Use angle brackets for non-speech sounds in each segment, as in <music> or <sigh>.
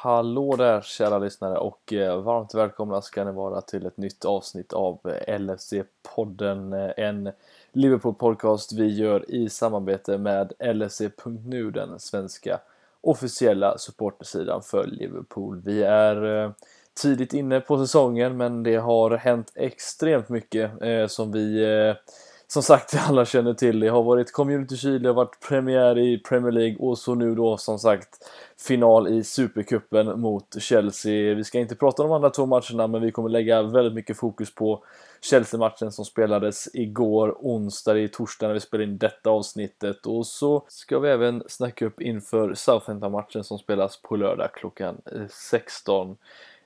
Hallå där kära lyssnare och eh, varmt välkomna ska ni vara till ett nytt avsnitt av eh, LFC-podden. Eh, en Liverpool-podcast vi gör i samarbete med LFC.nu, den svenska officiella supportersidan för Liverpool. Vi är tidigt inne på säsongen men det har hänt extremt mycket som vi som sagt <laughs> alla känner till. Det har varit Community Shield, det har varit premiär i Premier League och så nu då som sagt final i Supercupen mot Chelsea. Vi ska inte prata om de andra två matcherna men vi kommer lägga väldigt mycket fokus på Chelsea-matchen som spelades igår onsdag, i torsdag när vi spelade in detta avsnittet. Och så ska vi även snacka upp inför Southampton-matchen som spelas på lördag klockan 16.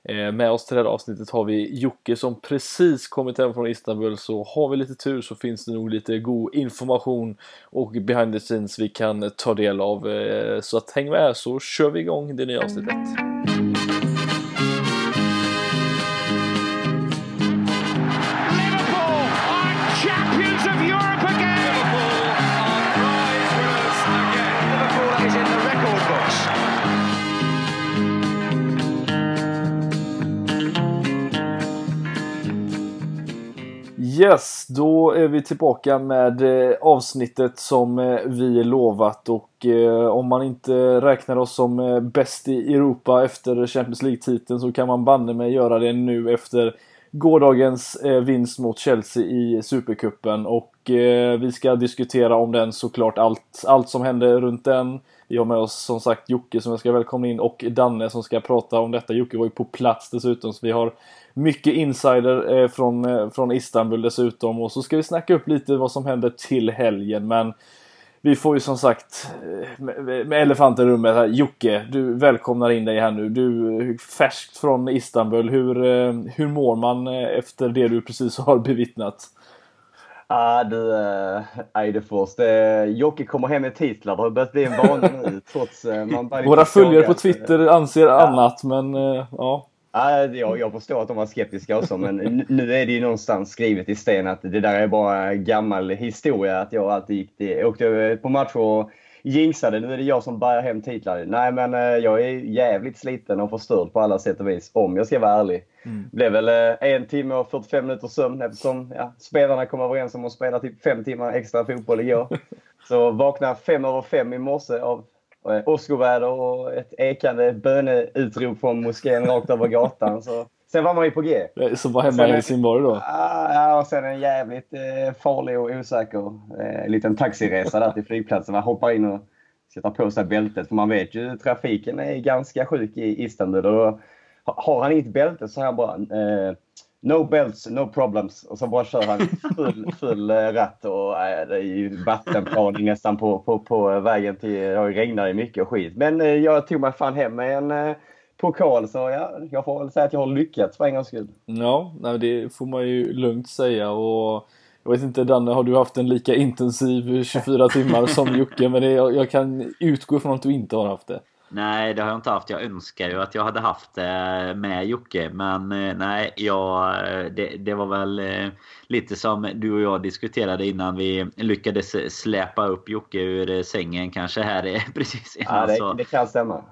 Eh, med oss till det här avsnittet har vi Jocke som precis kommit hem från Istanbul så har vi lite tur så finns det nog lite god information och behind the scenes vi kan ta del av. Eh, så att häng med så kör vi igång det nya avsnittet. Yes, då är vi tillbaka med eh, avsnittet som eh, vi lovat och eh, om man inte räknar oss som bäst i Europa efter Champions League-titeln så kan man banne mig göra det nu efter gårdagens vinst mot Chelsea i Supercupen och vi ska diskutera om den såklart allt, allt som hände runt den. Vi har med oss som sagt Jocke som jag ska välkomna in och Danne som ska prata om detta. Jocke var ju på plats dessutom så vi har mycket insider eh, från, eh, från Istanbul dessutom. Och så ska vi snacka upp lite vad som händer till helgen. Men vi får ju som sagt eh, med, med elefanten i rummet här. Jocke, du välkomnar in dig här nu. Du färskt från Istanbul. Hur, hur mår man efter det du precis <laughs> har bevittnat? Ah, du, äh, Eidefors. Jocke kommer hem med titlar. Det har börjat bli en vana nu. <laughs> Trots, man Våra följare på Twitter anser ja. annat, men ja. jag, jag förstår att de var skeptiska också, men nu är det ju någonstans skrivet i sten att det där är bara gammal historia. Att jag alltid gick till, åkte på match och jinxade. Nu är det jag som bär hem titlar. Nej, men eh, jag är jävligt sliten och förstörd på alla sätt och vis, om jag ska vara ärlig. Mm. Det blev väl eh, en timme och 45 minuter sömn eftersom ja, spelarna kom överens om att spela typ fem timmar extra fotboll igår. <laughs> Så vaknade fem över fem i morse av Eh, åskoväder och ett ekande böneutrop från moskén rakt över gatan. Så sen var man ju på G. Så var hemma i Helsingborg då? Ja, och sen en jävligt eh, farlig och osäker eh, liten taxiresa där till flygplatsen. Man hoppar in och ska ta på sig bältet. För man vet ju trafiken är ganska sjuk i Istanbul. Och har han inget bälte så är han bara eh, No belts, no problems. Och så bara kör han full, <laughs> full eh, ratt och äh, det är ju vattenplaning nästan på, på, på vägen till... Det regnar mycket och skit. Men jag tog mig fan hem med en pokal så ja, jag får väl säga att jag har lyckats för en gångs skull. Ja, nej, det får man ju lugnt säga och jag vet inte Danne, har du haft en lika intensiv 24 timmar som Jocke? Men det, jag, jag kan utgå från att du inte har haft det. Nej, det har jag inte haft. Jag önskar ju att jag hade haft det med Jocke. Men eh, nej, jag, det, det var väl eh, lite som du och jag diskuterade innan vi lyckades släpa upp Jocke ur sängen kanske här <laughs> precis innan. Ja, det, det kan stämma.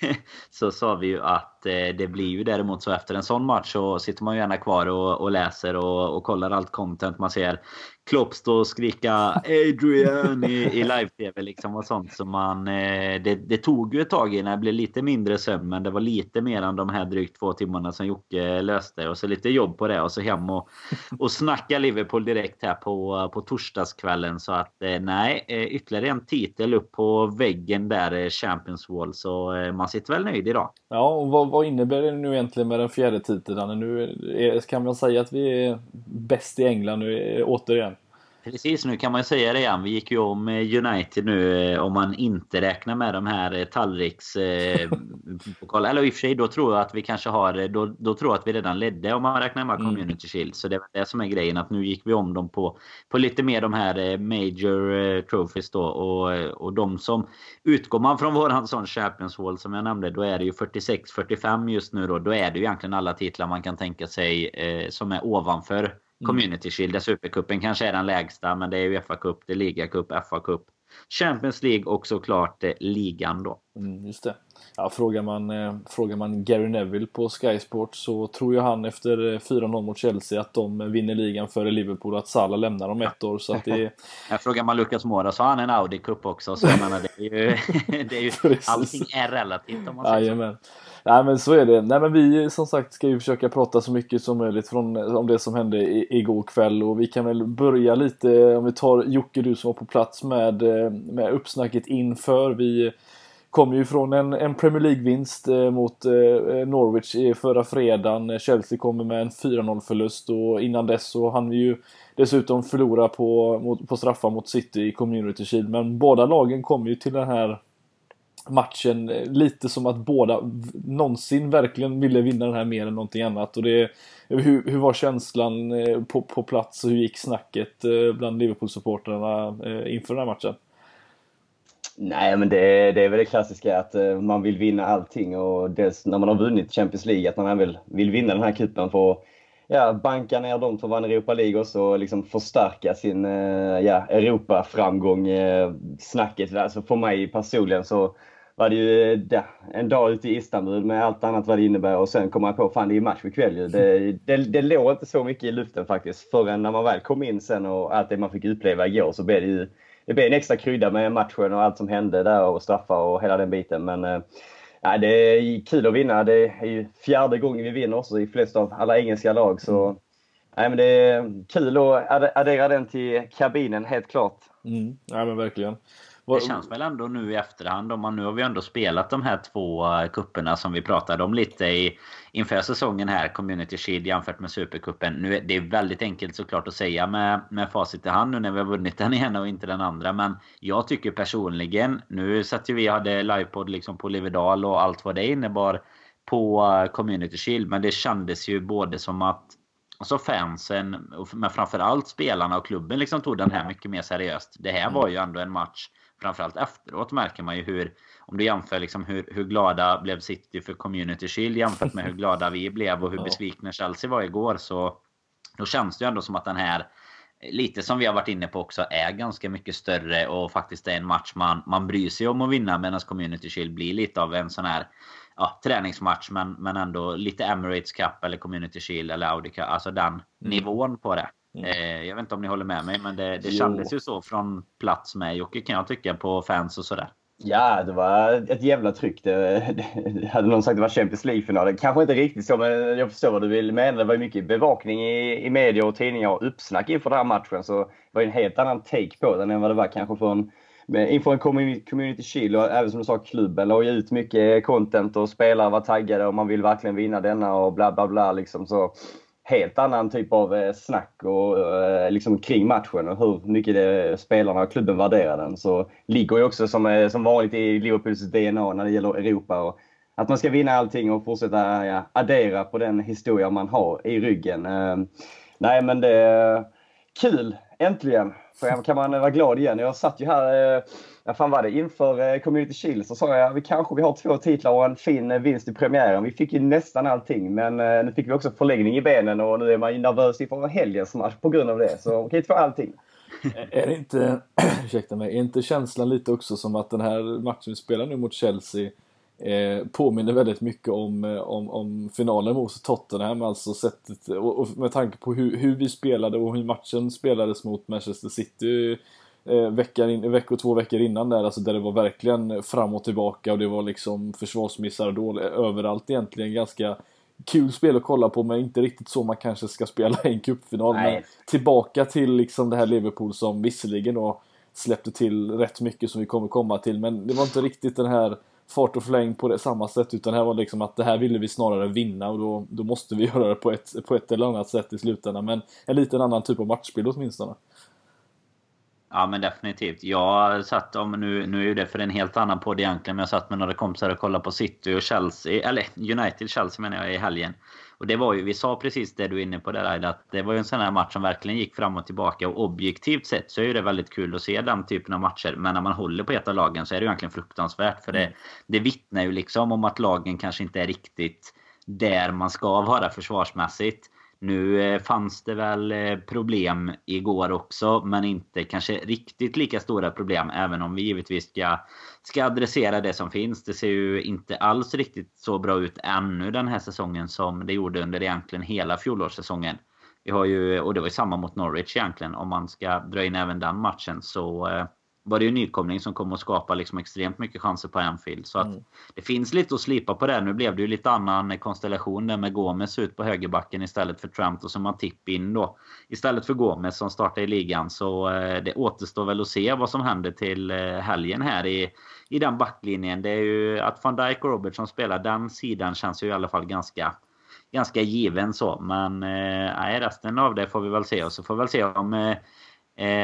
<laughs> så sa vi ju att eh, Eh, det blir ju däremot så efter en sån match så sitter man ju gärna kvar och, och läser och, och kollar allt content man ser. Klopp stå och skrika Adrian i, i live-tv liksom och sånt. Så man, eh, det, det, tog ju ett tag innan det blev lite mindre sömn. Men det var lite mer än de här drygt två timmarna som Jocke löste. Och så lite jobb på det och så hem och, och snacka Liverpool direkt här på, på torsdagskvällen. Så att eh, nej, ytterligare en titel upp på väggen där, Champions Wall. Så man sitter väl nöjd idag. Ja, och vad, vad innebär det nu egentligen med den fjärde titeln? Nu är, kan man säga att vi är bäst i England nu återigen? Precis, nu kan man säga det igen. Vi gick ju om eh, United nu eh, om man inte räknar med de här eh, tallriks... <laughs> Eller i och för sig, då tror jag att vi kanske har... Då, då tror jag att vi redan ledde om man räknar med mm. Community Shield. Så det är det som är grejen. Att nu gick vi om dem på, på lite mer de här Major Trophies då. Och, och de som... Utgår man från våran sån Champions Wall som jag nämnde, då är det ju 46-45 just nu då. Då är det ju egentligen alla titlar man kan tänka sig eh, som är ovanför Mm. Community Shield. Supercupen kanske är den lägsta, men det är Uefa Cup, det är Liga Cup, FA Cup. Champions League och såklart ligan då. Mm, just det. Ja, frågar, man, eh, frågar man Gary Neville på Sky Sports så tror ju han efter 4-0 mot Chelsea att de vinner ligan före Liverpool och att Salah lämnar om ett år. Så att det... <laughs> Jag frågar man Lucas Moura så har han en Audi Cup också. Så jag menar, det är ju, <laughs> det är ju, <laughs> allting är relativt om man säger Jajamän. Nej men så är det. Nej men vi som sagt ska ju försöka prata så mycket som möjligt från, om det som hände i, igår kväll och vi kan väl börja lite om vi tar Jocke du som var på plats med, med uppsnacket inför. Vi kommer ju från en, en Premier League-vinst eh, mot eh, Norwich förra fredagen. Chelsea kommer med en 4-0 förlust och innan dess så hann vi ju dessutom förlora på, på straffar mot City i Community Shield. Men båda lagen kom ju till den här matchen eh, lite som att båda någonsin verkligen ville vinna den här mer än någonting annat. Och det, hur, hur var känslan eh, på, på plats och hur gick snacket eh, bland Liverpool-supportrarna inför den här matchen? Nej, men det, det, är väl det klassiska att man vill vinna allting och dels när man har vunnit Champions League att man vill, vill vinna den här kuppen för ja, banka ner dem som vann Europa League och så liksom förstärka sin ja, Europa-framgång. Snacket, alltså för mig personligen så var det ju ja, en dag ute i Istanbul med allt annat vad det innebär och sen kom man på fan det är match ikväll ju. Det, det, det låg inte så mycket i luften faktiskt förrän när man väl kom in sen och allt det man fick uppleva igår så blev det ju det blev en extra krydda med matchen och allt som hände där och straffar och hela den biten. Men äh, det är kul att vinna. Det är ju fjärde gången vi vinner också i flest av alla engelska lag. Så mm. nej, men det är kul att addera den till kabinen helt klart. Mm. Ja men verkligen. Det känns väl ändå nu i efterhand. Om man, nu har vi ändå spelat de här två eh, kupperna som vi pratade om lite i, inför säsongen här. Community Shield jämfört med Supercupen. Nu, det är väldigt enkelt såklart att säga med, med facit i hand nu när vi har vunnit den ena och inte den andra. Men jag tycker personligen. Nu satt ju vi hade livepodd liksom på Liverdal och allt vad det innebar på eh, Community Shield. Men det kändes ju både som att Alltså fansen, men framförallt spelarna och klubben liksom tog den här mycket mer seriöst. Det här var ju ändå en match framförallt efteråt märker man ju hur, om du jämför liksom hur, hur glada blev City för Community Shield jämfört med hur glada vi blev och hur <laughs> besvikna Chelsea var igår så då känns det ju ändå som att den här lite som vi har varit inne på också är ganska mycket större och faktiskt är en match man, man bryr sig om att vinna medan Community Shield blir lite av en sån här ja, träningsmatch men, men ändå lite Emirates Cup eller Community Shield eller Audi Cup. Alltså den mm. nivån på det. Mm. Eh, jag vet inte om ni håller med mig, men det, det kändes ju så från plats med Jocke kan jag tycka på fans och sådär. Ja, det var ett jävla tryck. Det, det, hade någon sagt det var Champions League-final. Kanske inte riktigt så, men jag förstår vad du vill mena. Det var mycket bevakning i, i media och tidningar och uppsnack inför den här matchen. Så det var en helt annan take på den än vad det var kanske från inför en community shield och även som du sa klubben la ut mycket content och spelare var taggade och man vill verkligen vinna denna och bla bla bla liksom. Så helt annan typ av eh, snack och, eh, liksom kring matchen och hur mycket det, spelarna och klubben värderar den. Så ligger ju också som, som vanligt i Liverpools DNA när det gäller Europa. Och att man ska vinna allting och fortsätta ja, addera på den historia man har i ryggen. Nej men det är kul, äntligen! kan man vara glad igen. Jag satt ju här eh, vad fan var det, inför eh, Community Shield så sa jag vi kanske vi har två titlar och en fin eh, vinst i premiären. Vi fick ju nästan allting men eh, nu fick vi också förlängning i benen och nu är man ju nervös inför helgens match på grund av det. Så vi kan inte få allting. Är det inte, <clears throat> ursäkta mig, är inte känslan lite också som att den här matchen vi spelar nu mot Chelsea eh, påminner väldigt mycket om, om, om finalen mot Tottenham, alltså sättet och, och med tanke på hur, hur vi spelade och hur matchen spelades mot Manchester City eh, veckan in, veckor, två veckor innan där, alltså där det var verkligen fram och tillbaka och det var liksom försvarsmissar och dålig, överallt egentligen. Ganska kul spel att kolla på men inte riktigt så man kanske ska spela i en cupfinal. Men tillbaka till liksom det här Liverpool som visserligen då släppte till rätt mycket som vi kommer komma till men det var inte riktigt den här fart och fläng på det, samma sätt utan här var liksom att det här ville vi snarare vinna och då, då måste vi <laughs> göra det på ett, på ett eller annat sätt i slutändan men en liten annan typ av matchbild åtminstone. Ja men definitivt. Jag satt, om nu, nu är ju det för en helt annan podd egentligen, men jag satt med några kompisar och kollade på City och Chelsea, eller United Chelsea menar jag i helgen. Och det var ju, vi sa precis det du är inne på där att det var ju en sån här match som verkligen gick fram och tillbaka och objektivt sett så är det väldigt kul att se den typen av matcher. Men när man håller på ett av lagen så är det ju egentligen fruktansvärt för det, mm. det vittnar ju liksom om att lagen kanske inte är riktigt där man ska vara försvarsmässigt. Nu eh, fanns det väl eh, problem igår också, men inte kanske riktigt lika stora problem. Även om vi givetvis ska, ska adressera det som finns. Det ser ju inte alls riktigt så bra ut ännu den här säsongen som det gjorde under egentligen hela fjolårssäsongen. Vi har ju, och det var ju samma mot Norwich egentligen. Om man ska dra in även den matchen så eh, var det ju en nykomling som kom att skapa liksom extremt mycket chanser på Anfield. Så att mm. det finns lite att slipa på det. Nu blev det ju lite annan konstellation där med Gomes ut på högerbacken istället för Trent och så Matip in då. Istället för Gomes som startar i ligan. Så eh, det återstår väl att se vad som händer till eh, helgen här i, i den backlinjen. Det är ju att van Dijk och Robertson spelar den sidan känns ju i alla fall ganska ganska given så. Men eh, resten av det får vi väl se. Och så får vi väl se om eh,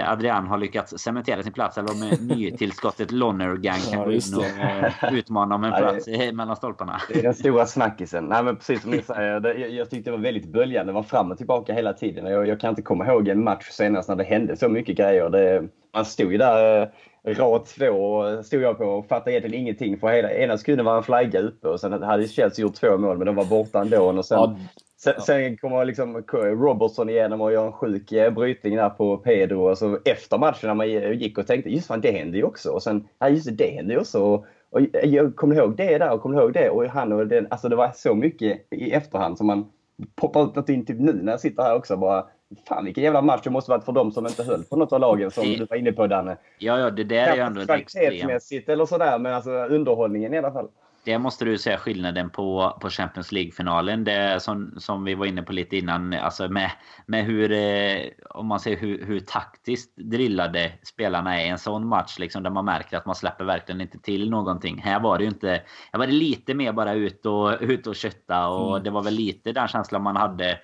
Adrian har lyckats cementera sin plats eller om <laughs> nytillskottet Lonergang kan gå in och eh, <laughs> utmana om en plats ja, mellan stolparna. Det är den <laughs> stora snackisen. Nej, men precis som ni säger, det, jag, jag tyckte det var väldigt böljande. Det var fram och tillbaka hela tiden. Jag, jag, kan inte komma ihåg en match senast när det hände så mycket grejer. Det, man stod ju där eh, rad två stod jag på och fattade egentligen ingenting. För hela, ena sekunden var en flagga uppe och sen hade Chelsea gjort två mål men de var borta ändå. Och sen, ja, Sen, sen kommer liksom Robertson igenom och gör en sjuk eh, brytning där på Pedro. Och så efter matchen när man gick och tänkte just fan det hände ju också. Och sen, ja just det, det hände ju också. Och, och jag kommer ihåg det där och kommer ihåg det. Och han och den, alltså det var så mycket i efterhand som man poppar ut in typ nu när jag sitter här också. Bara, fan vilken jävla match det måste varit för dem som inte höll på något av lagen som du var inne på Danne. Ja, ja det där är ju ändå extremt. eller sådär men alltså underhållningen i alla fall. Det måste du säga skillnaden på, på Champions League-finalen. Det som, som vi var inne på lite innan. Alltså med, med hur, eh, om man ser hur, hur taktiskt drillade spelarna är i en sån match. Liksom, där man märker att man släpper verkligen inte till någonting. Här var det ju inte... Här var det lite mer bara ut och, ut och kötta. Och mm. det var väl lite den känslan man hade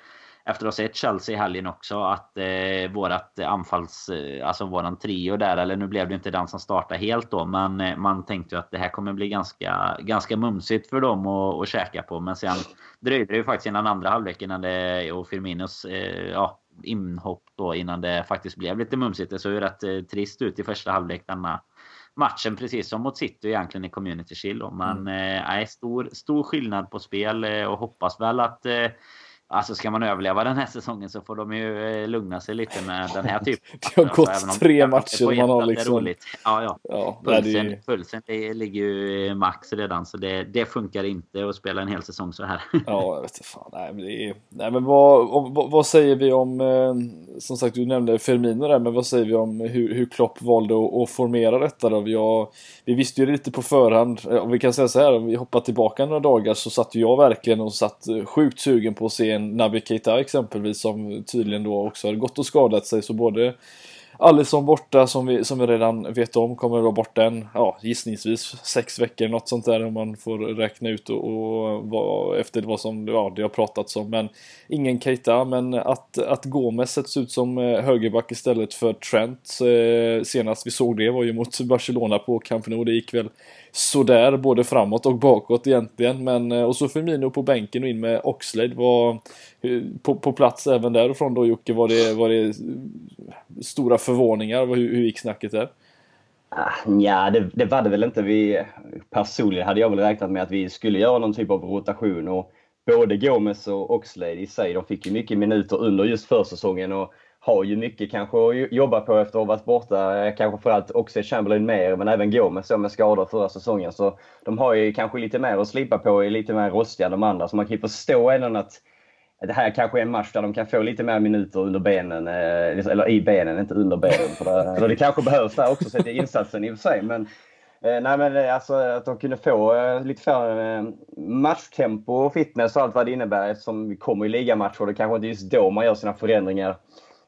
efter att ha sett Chelsea i helgen också att eh, vårat anfalls, eh, alltså våran trio där, eller nu blev det inte den som startade helt då, men eh, man tänkte ju att det här kommer bli ganska, ganska mumsigt för dem att, att käka på. Men sen dröjde det ju faktiskt innan andra halvlek innan det, och Firminos eh, ja, inhopp då innan det faktiskt blev lite mumsigt. Det såg ju rätt eh, trist ut i första halvlek denna matchen precis som mot City egentligen i Community Shield. Men mm. eh, stor, stor skillnad på spel eh, och hoppas väl att Alltså ska man överleva den här säsongen så får de ju eh, lugna sig lite med den här typen. <laughs> det har gått alltså, tre matcher man har liksom... Ja, ja. ja pulsen, det... pulsen det ligger ju max redan så det, det funkar inte att spela en hel säsong så här. ja, jag vet fan. Nej, men, är... Nej, men vad, vad, vad, säger vi om, eh, som sagt du nämnde Firmino där, men vad säger vi om hur, hur Klopp valde att, att formera detta då? Jag, vi visste ju lite på förhand, om vi kan säga så här, om vi hoppar tillbaka några dagar så satt ju jag verkligen och satt sjukt sugen på att se en Naby Keita exempelvis som tydligen då också har gått och skadat sig så både Alisson borta som vi, som vi redan vet om kommer att vara borta en, ja gissningsvis sex veckor något sånt där om man får räkna ut och, och vad, efter vad som ja, det har pratats om. Men ingen Keita, men att, att Gomes sätts ut som eh, högerback istället för Trent eh, senast vi såg det var ju mot Barcelona på Camp Nou. Det gick väl sådär både framåt och bakåt egentligen. Men, eh, och så Firmino på bänken och in med Oxlade var eh, på, på plats även därifrån då Jocke. Var det, var det eh, stora förvåningar? Hur, hur gick snacket där? Ah, ja, det, det, var det väl inte. Vi, personligen hade jag väl räknat med att vi skulle göra någon typ av rotation. Och både Gomes och Oxlade i sig, de fick ju mycket minuter under just försäsongen. Och har ju mycket kanske att jobba på efter att ha varit borta. Kanske framförallt också Chamberlain mer, men även Gomes med skador förra säsongen. Så de har ju kanske lite mer att slipa på, är lite mer rostiga de andra. Så man kan ju förstå ändå att det här kanske är en match där de kan få lite mer minuter under benen, eh, eller i benen, inte under benen. För det, eller det kanske behövs där också, sett i insatsen i och för sig. Men, eh, nej, men eh, alltså att de kunde få lite färre matchtempo och fitness och allt vad det innebär eftersom vi kommer i ligamatcher. Det kanske inte är just då man gör sina förändringar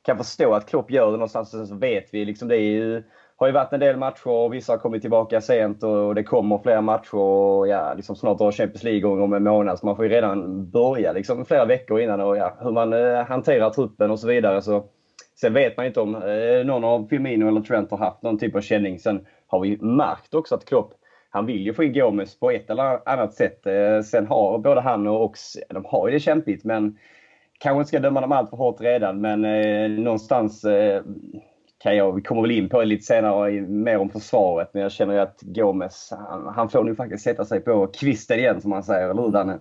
kan förstå att Klopp gör det någonstans. Sen så vet vi liksom det är ju, har ju varit en del matcher och vissa har kommit tillbaka sent och det kommer fler matcher och ja, liksom snart har Champions League igång om en månad. Så man får ju redan börja liksom flera veckor innan och ja, hur man eh, hanterar truppen och så vidare. Så, sen vet man ju inte om eh, någon av Firmino eller Trent har haft någon typ av känning. Sen har vi märkt också att Klopp han vill ju få in Gomes på ett eller annat sätt. Eh, sen har både han och Ox, de har ju det kämpigt men kanske inte ska döma dem allt för hårt redan, men eh, någonstans eh, kan jag, vi kommer väl in på det lite senare, mer om försvaret, men jag känner att Gomes, han, han får nu faktiskt sätta sig på kvisten igen som man säger, eller hur Danne?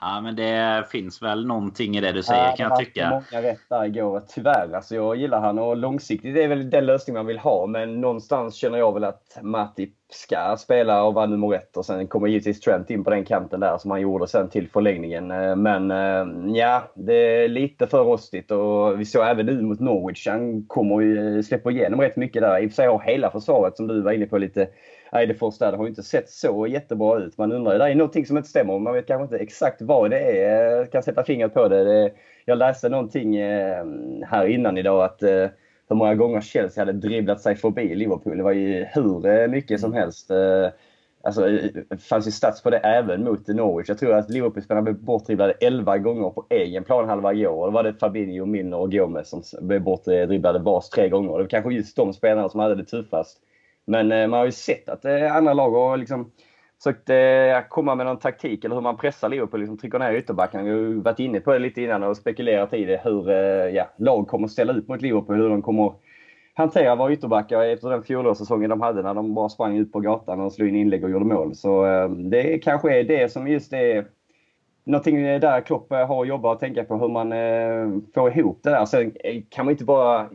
Ja, men det finns väl någonting i det du säger ja, kan jag tycka. många rätt där igår, tyvärr. Alltså, jag gillar han och långsiktigt är väl den lösning man vill ha. Men någonstans känner jag väl att Matip ska spela och vara nummer ett. Och sen kommer givetvis Trent in på den kanten där som han gjorde sen till förlängningen. Eh, men eh, ja, det är lite för rostigt och vi såg även nu mot Norwich. Han kommer ju eh, släppa igenom rätt mycket där. I och för sig har hela försvaret som du var inne på lite Eidefors där, det har ju inte sett så jättebra ut. Man undrar, det är någonting som inte stämmer. Man vet kanske inte exakt vad det är. Jag kan sätta fingret på det. jag läste någonting här innan idag att hur många gånger Chelsea hade dribblat sig förbi Liverpool. Det var ju hur eh, mycket som helst. Alltså, det fanns ju stats på det även mot Norwich. Jag tror att Liverpool-spelarna blev bortdribblade 11 gånger på egen planhalva igår. Då var det Fabinho, Milner och Gomez som blev bortdribblade bas tre gånger. Det var kanske just de spelarna som hade det tuffast. Men eh, man har ju sett att eh, andra lag har liksom försökt eh, komma med någon taktik eller hur man pressar Liverpool, liksom trycker ner ytterbackarna. Vi har varit inne på det lite innan och spekulerat i det hur eh, ja, lag kommer ställa ut mot Liverpool, hur de kommer hantera våra ytterbackar efter den fjolårssäsongen de hade när de bara sprang ut på gatan och slog in inlägg och gjorde mål. Så eh, det kanske är det som just är någonting där Klopp har att jobba och tänka på hur man får ihop det där. Sen kan man inte bara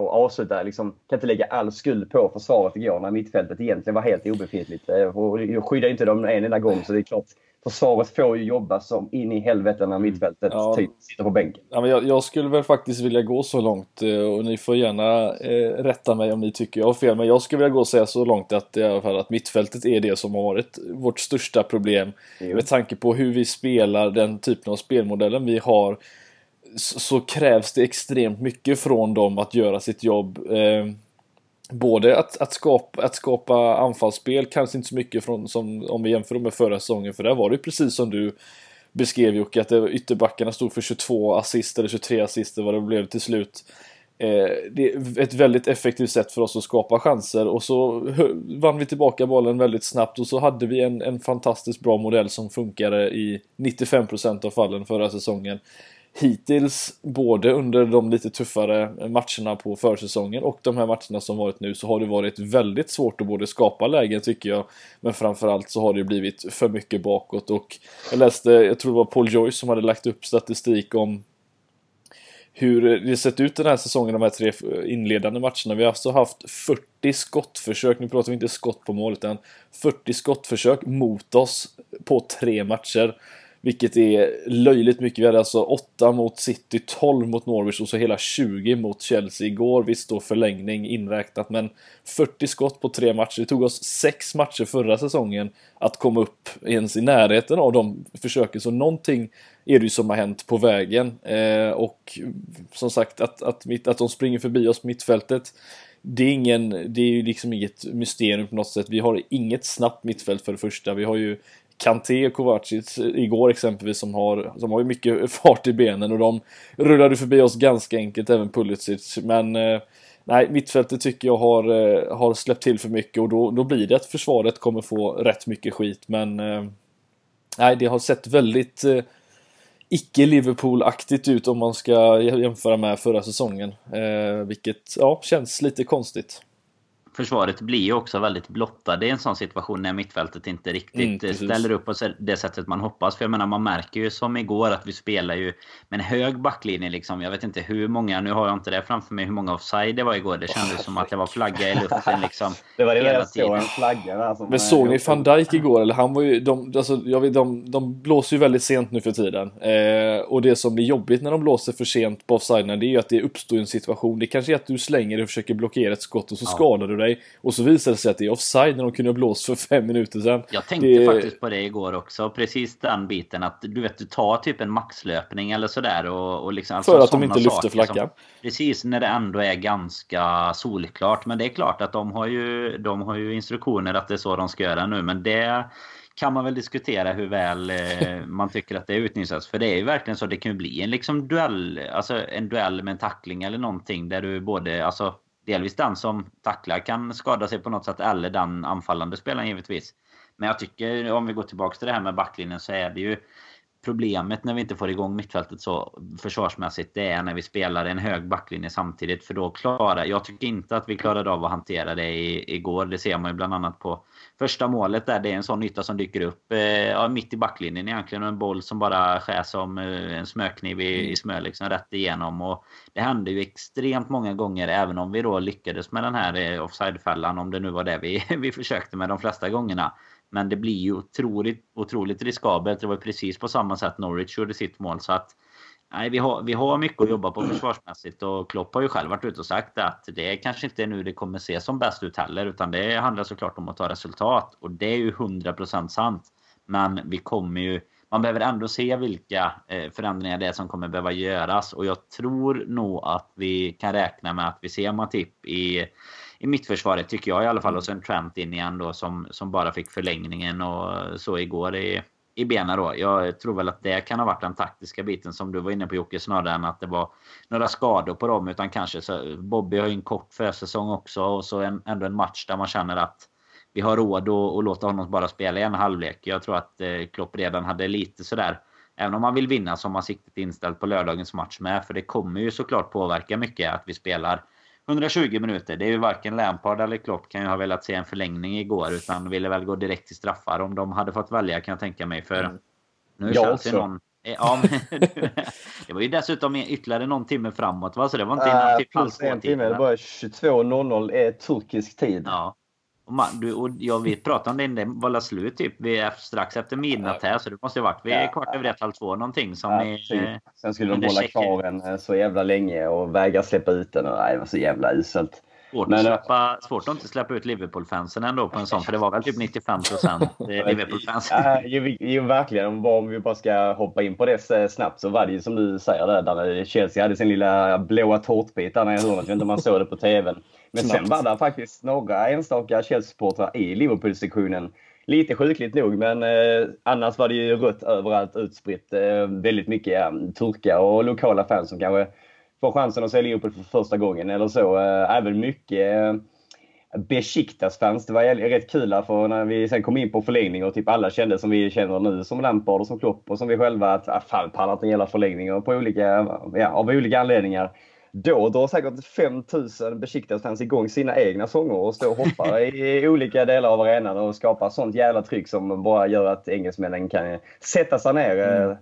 att avsluta, liksom, kan inte lägga all skuld på försvaret igår när mittfältet egentligen var helt obefintligt. Eh, och jag skyddar inte dem en enda gång så det är klart försvaret får ju jobba som in i helvete när mittfältet ja. typ sitter på bänken. Ja, men jag, jag, skulle väl faktiskt vilja gå så långt eh, och ni får gärna eh, rätta mig om ni tycker jag har fel. Men jag skulle vilja gå och säga så långt att, i alla fall, att mittfältet är det som har varit vårt största problem. Jo. Med tanke på hur vi spelar, den typen av spelmodellen vi har så krävs det extremt mycket från dem att göra sitt jobb. Eh, både att, att, skapa, att skapa anfallsspel, kanske inte så mycket från, som om vi jämför med förra säsongen, för där var det precis som du beskrev Jocke, att det, ytterbackarna stod för 22 assist eller 23 assist vad det blev till slut. Eh, det är ett väldigt effektivt sätt för oss att skapa chanser och så vann vi tillbaka bollen väldigt snabbt och så hade vi en, en fantastiskt bra modell som funkade i 95% av fallen förra säsongen hittills, både under de lite tuffare matcherna på försäsongen och de här matcherna som varit nu, så har det varit väldigt svårt att både skapa lägen tycker jag, men framförallt så har det blivit för mycket bakåt och jag läste, jag tror det var Paul Joyce som hade lagt upp statistik om hur det sett ut den här säsongen, de här tre inledande matcherna. Vi har alltså haft 40 skottförsök, nu pratar vi inte skott på mål, utan 40 skottförsök mot oss på tre matcher. Vilket är löjligt mycket. Vi hade alltså 8 mot City, 12 mot Norwich och så hela 20 mot Chelsea igår. Visst då förlängning inräknat men 40 skott på tre matcher. Det tog oss 6 matcher förra säsongen att komma upp ens i närheten av de försöken. Så någonting är det ju som har hänt på vägen. Eh, och som sagt att, att, mitt, att de springer förbi oss på mittfältet det är, ingen, det är ju liksom inget mysterium på något sätt. Vi har inget snabbt mittfält för det första. Vi har ju Kanté och Kovacic igår exempelvis som har, som har ju mycket <laughs> fart i benen och de rullade förbi oss ganska enkelt, även Pulisic. Men eh, nej, mittfältet tycker jag har, eh, har släppt till för mycket och då, då blir det att försvaret kommer få rätt mycket skit. Men eh, nej, det har sett väldigt eh, icke Liverpool-aktigt ut om man ska jämföra med förra säsongen. Eh, vilket ja, känns lite konstigt försvaret blir ju också väldigt blottade i en sån situation när mittfältet inte riktigt mm, ställer upp på det sättet man hoppas. För jag menar, man märker ju som igår att vi spelar ju med en hög backlinje liksom. Jag vet inte hur många, nu har jag inte det framför mig, hur många offside det var igår. Det kändes oh, som att det var flagga i luften liksom. <laughs> det var det jag såg, en flagga där. Som Men såg ni van Dijk igår? Eller han var ju, de, alltså, jag vet, de, de blåser ju väldigt sent nu för tiden. Eh, och det som blir jobbigt när de blåser för sent på offsiderna, det är ju att det uppstår en situation. Det kanske är att du slänger och försöker blockera ett skott och så ja. skadar du dig dig. Och så visar det sig att det är offside när de kunde ha blåst för fem minuter sedan. Jag tänkte det... faktiskt på det igår också. Precis den biten att du vet, du tar typ en maxlöpning eller sådär. Och, och liksom, alltså för att de inte lyfter flaggan. Precis, när det ändå är ganska solklart. Men det är klart att de har ju, de har ju instruktioner att det är så de ska göra nu. Men det kan man väl diskutera hur väl eh, <laughs> man tycker att det utnyttjas. För det är ju verkligen så det kan ju bli en liksom duell, alltså en duell med en tackling eller någonting där du både, alltså delvis den som tacklar kan skada sig på något sätt eller den anfallande spelaren givetvis. Men jag tycker om vi går tillbaka till det här med backlinjen så är det ju problemet när vi inte får igång mittfältet så försvarsmässigt det är när vi spelar en hög backlinje samtidigt. För då klarar... Jag tycker inte att vi klarade av att hantera det i, igår. Det ser man ju bland annat på första målet där. Det är en sån yta som dyker upp eh, ja, mitt i backlinjen egentligen. Och en boll som bara skär som eh, en smörkniv i, i smör liksom rätt igenom. Och det hände ju extremt många gånger även om vi då lyckades med den här eh, offside-fällan. Om det nu var det vi, <laughs> vi försökte med de flesta gångerna. Men det blir ju otroligt, otroligt riskabelt. Det var precis på samma sätt Norwich gjorde sitt mål. Så att, nej, vi, har, vi har mycket att jobba på försvarsmässigt. Och Klopp har ju själv varit ute och sagt att det kanske inte är nu det kommer se som bäst ut heller. Utan det handlar såklart om att ta resultat. Och det är ju 100% sant. Men vi kommer ju... Man behöver ändå se vilka eh, förändringar det är som kommer behöva göras. Och jag tror nog att vi kan räkna med att vi ser Matip i i mittförsvaret tycker jag i alla fall. Och sen Trent in igen då som, som bara fick förlängningen och så igår i, i benen då. Jag tror väl att det kan ha varit den taktiska biten som du var inne på Jocke snarare än att det var några skador på dem. Utan kanske så Bobby har ju en kort försäsong också och så en, ändå en match där man känner att vi har råd att, att låta honom bara spela i en halvlek. Jag tror att eh, Klopp redan hade lite sådär Även om man vill vinna så har man siktet inställt på lördagens match med. För det kommer ju såklart påverka mycket att vi spelar 120 minuter. Det är ju varken Lampard eller Klopp kan ju ha velat se en förlängning igår utan ville väl gå direkt till straffar om de hade fått välja kan jag tänka mig. För mm. nu jag också. någon... Ja, <laughs> men, det var ju dessutom ytterligare någon timme framåt va? Så det var inte innan typ halv två timme. Det var 22.00 är turkisk tid. Ja. Och, man, du, och jag vet, pratade om det, det var slut typ vid, strax efter midnatt här. Så det måste ha varit vid ja, kvart över ett, halv två någonting. Som ja, typ. Sen skulle de hålla kvar den eh, så jävla länge och vägra släppa ut den. Och, nej, det var så jävla uselt. Svårt, Men, att släppa, svårt att inte släppa ut Liverpool-fansen ändå på en sån, för det var väl typ 95 procent Liverpool-fans. Ja, ju, ju, verkligen. Om vi bara ska hoppa in på det snabbt så var det ju som du säger där, där Chelsea hade sin lilla blåa tårtbit där nere i hörnet. Jag vet inte om man såg det på TVn. Men sen var det faktiskt några enstaka Chelsea-supportrar i Liverpool-sektionen. Lite sjukligt nog, men eh, annars var det ju rött överallt utspritt. Eh, väldigt mycket ja, turkar och lokala fans som kanske får chansen att se Liverpool för första gången eller så. Eh, även mycket eh, Besiktas-fans. Det var rätt kul för när vi sen kom in på förlängning och typ alla kände som vi känner nu som Lampard och som Klopp och som vi själva att ah, fan pallar inte hela förlängningar på olika, ja, av olika anledningar. Då drar säkert 5000 Besiktas-fans igång sina egna sånger och står och hoppar <laughs> i olika delar av arenan och skapar sånt jävla tryck som bara gör att engelsmännen kan sätta sig ner. Mm.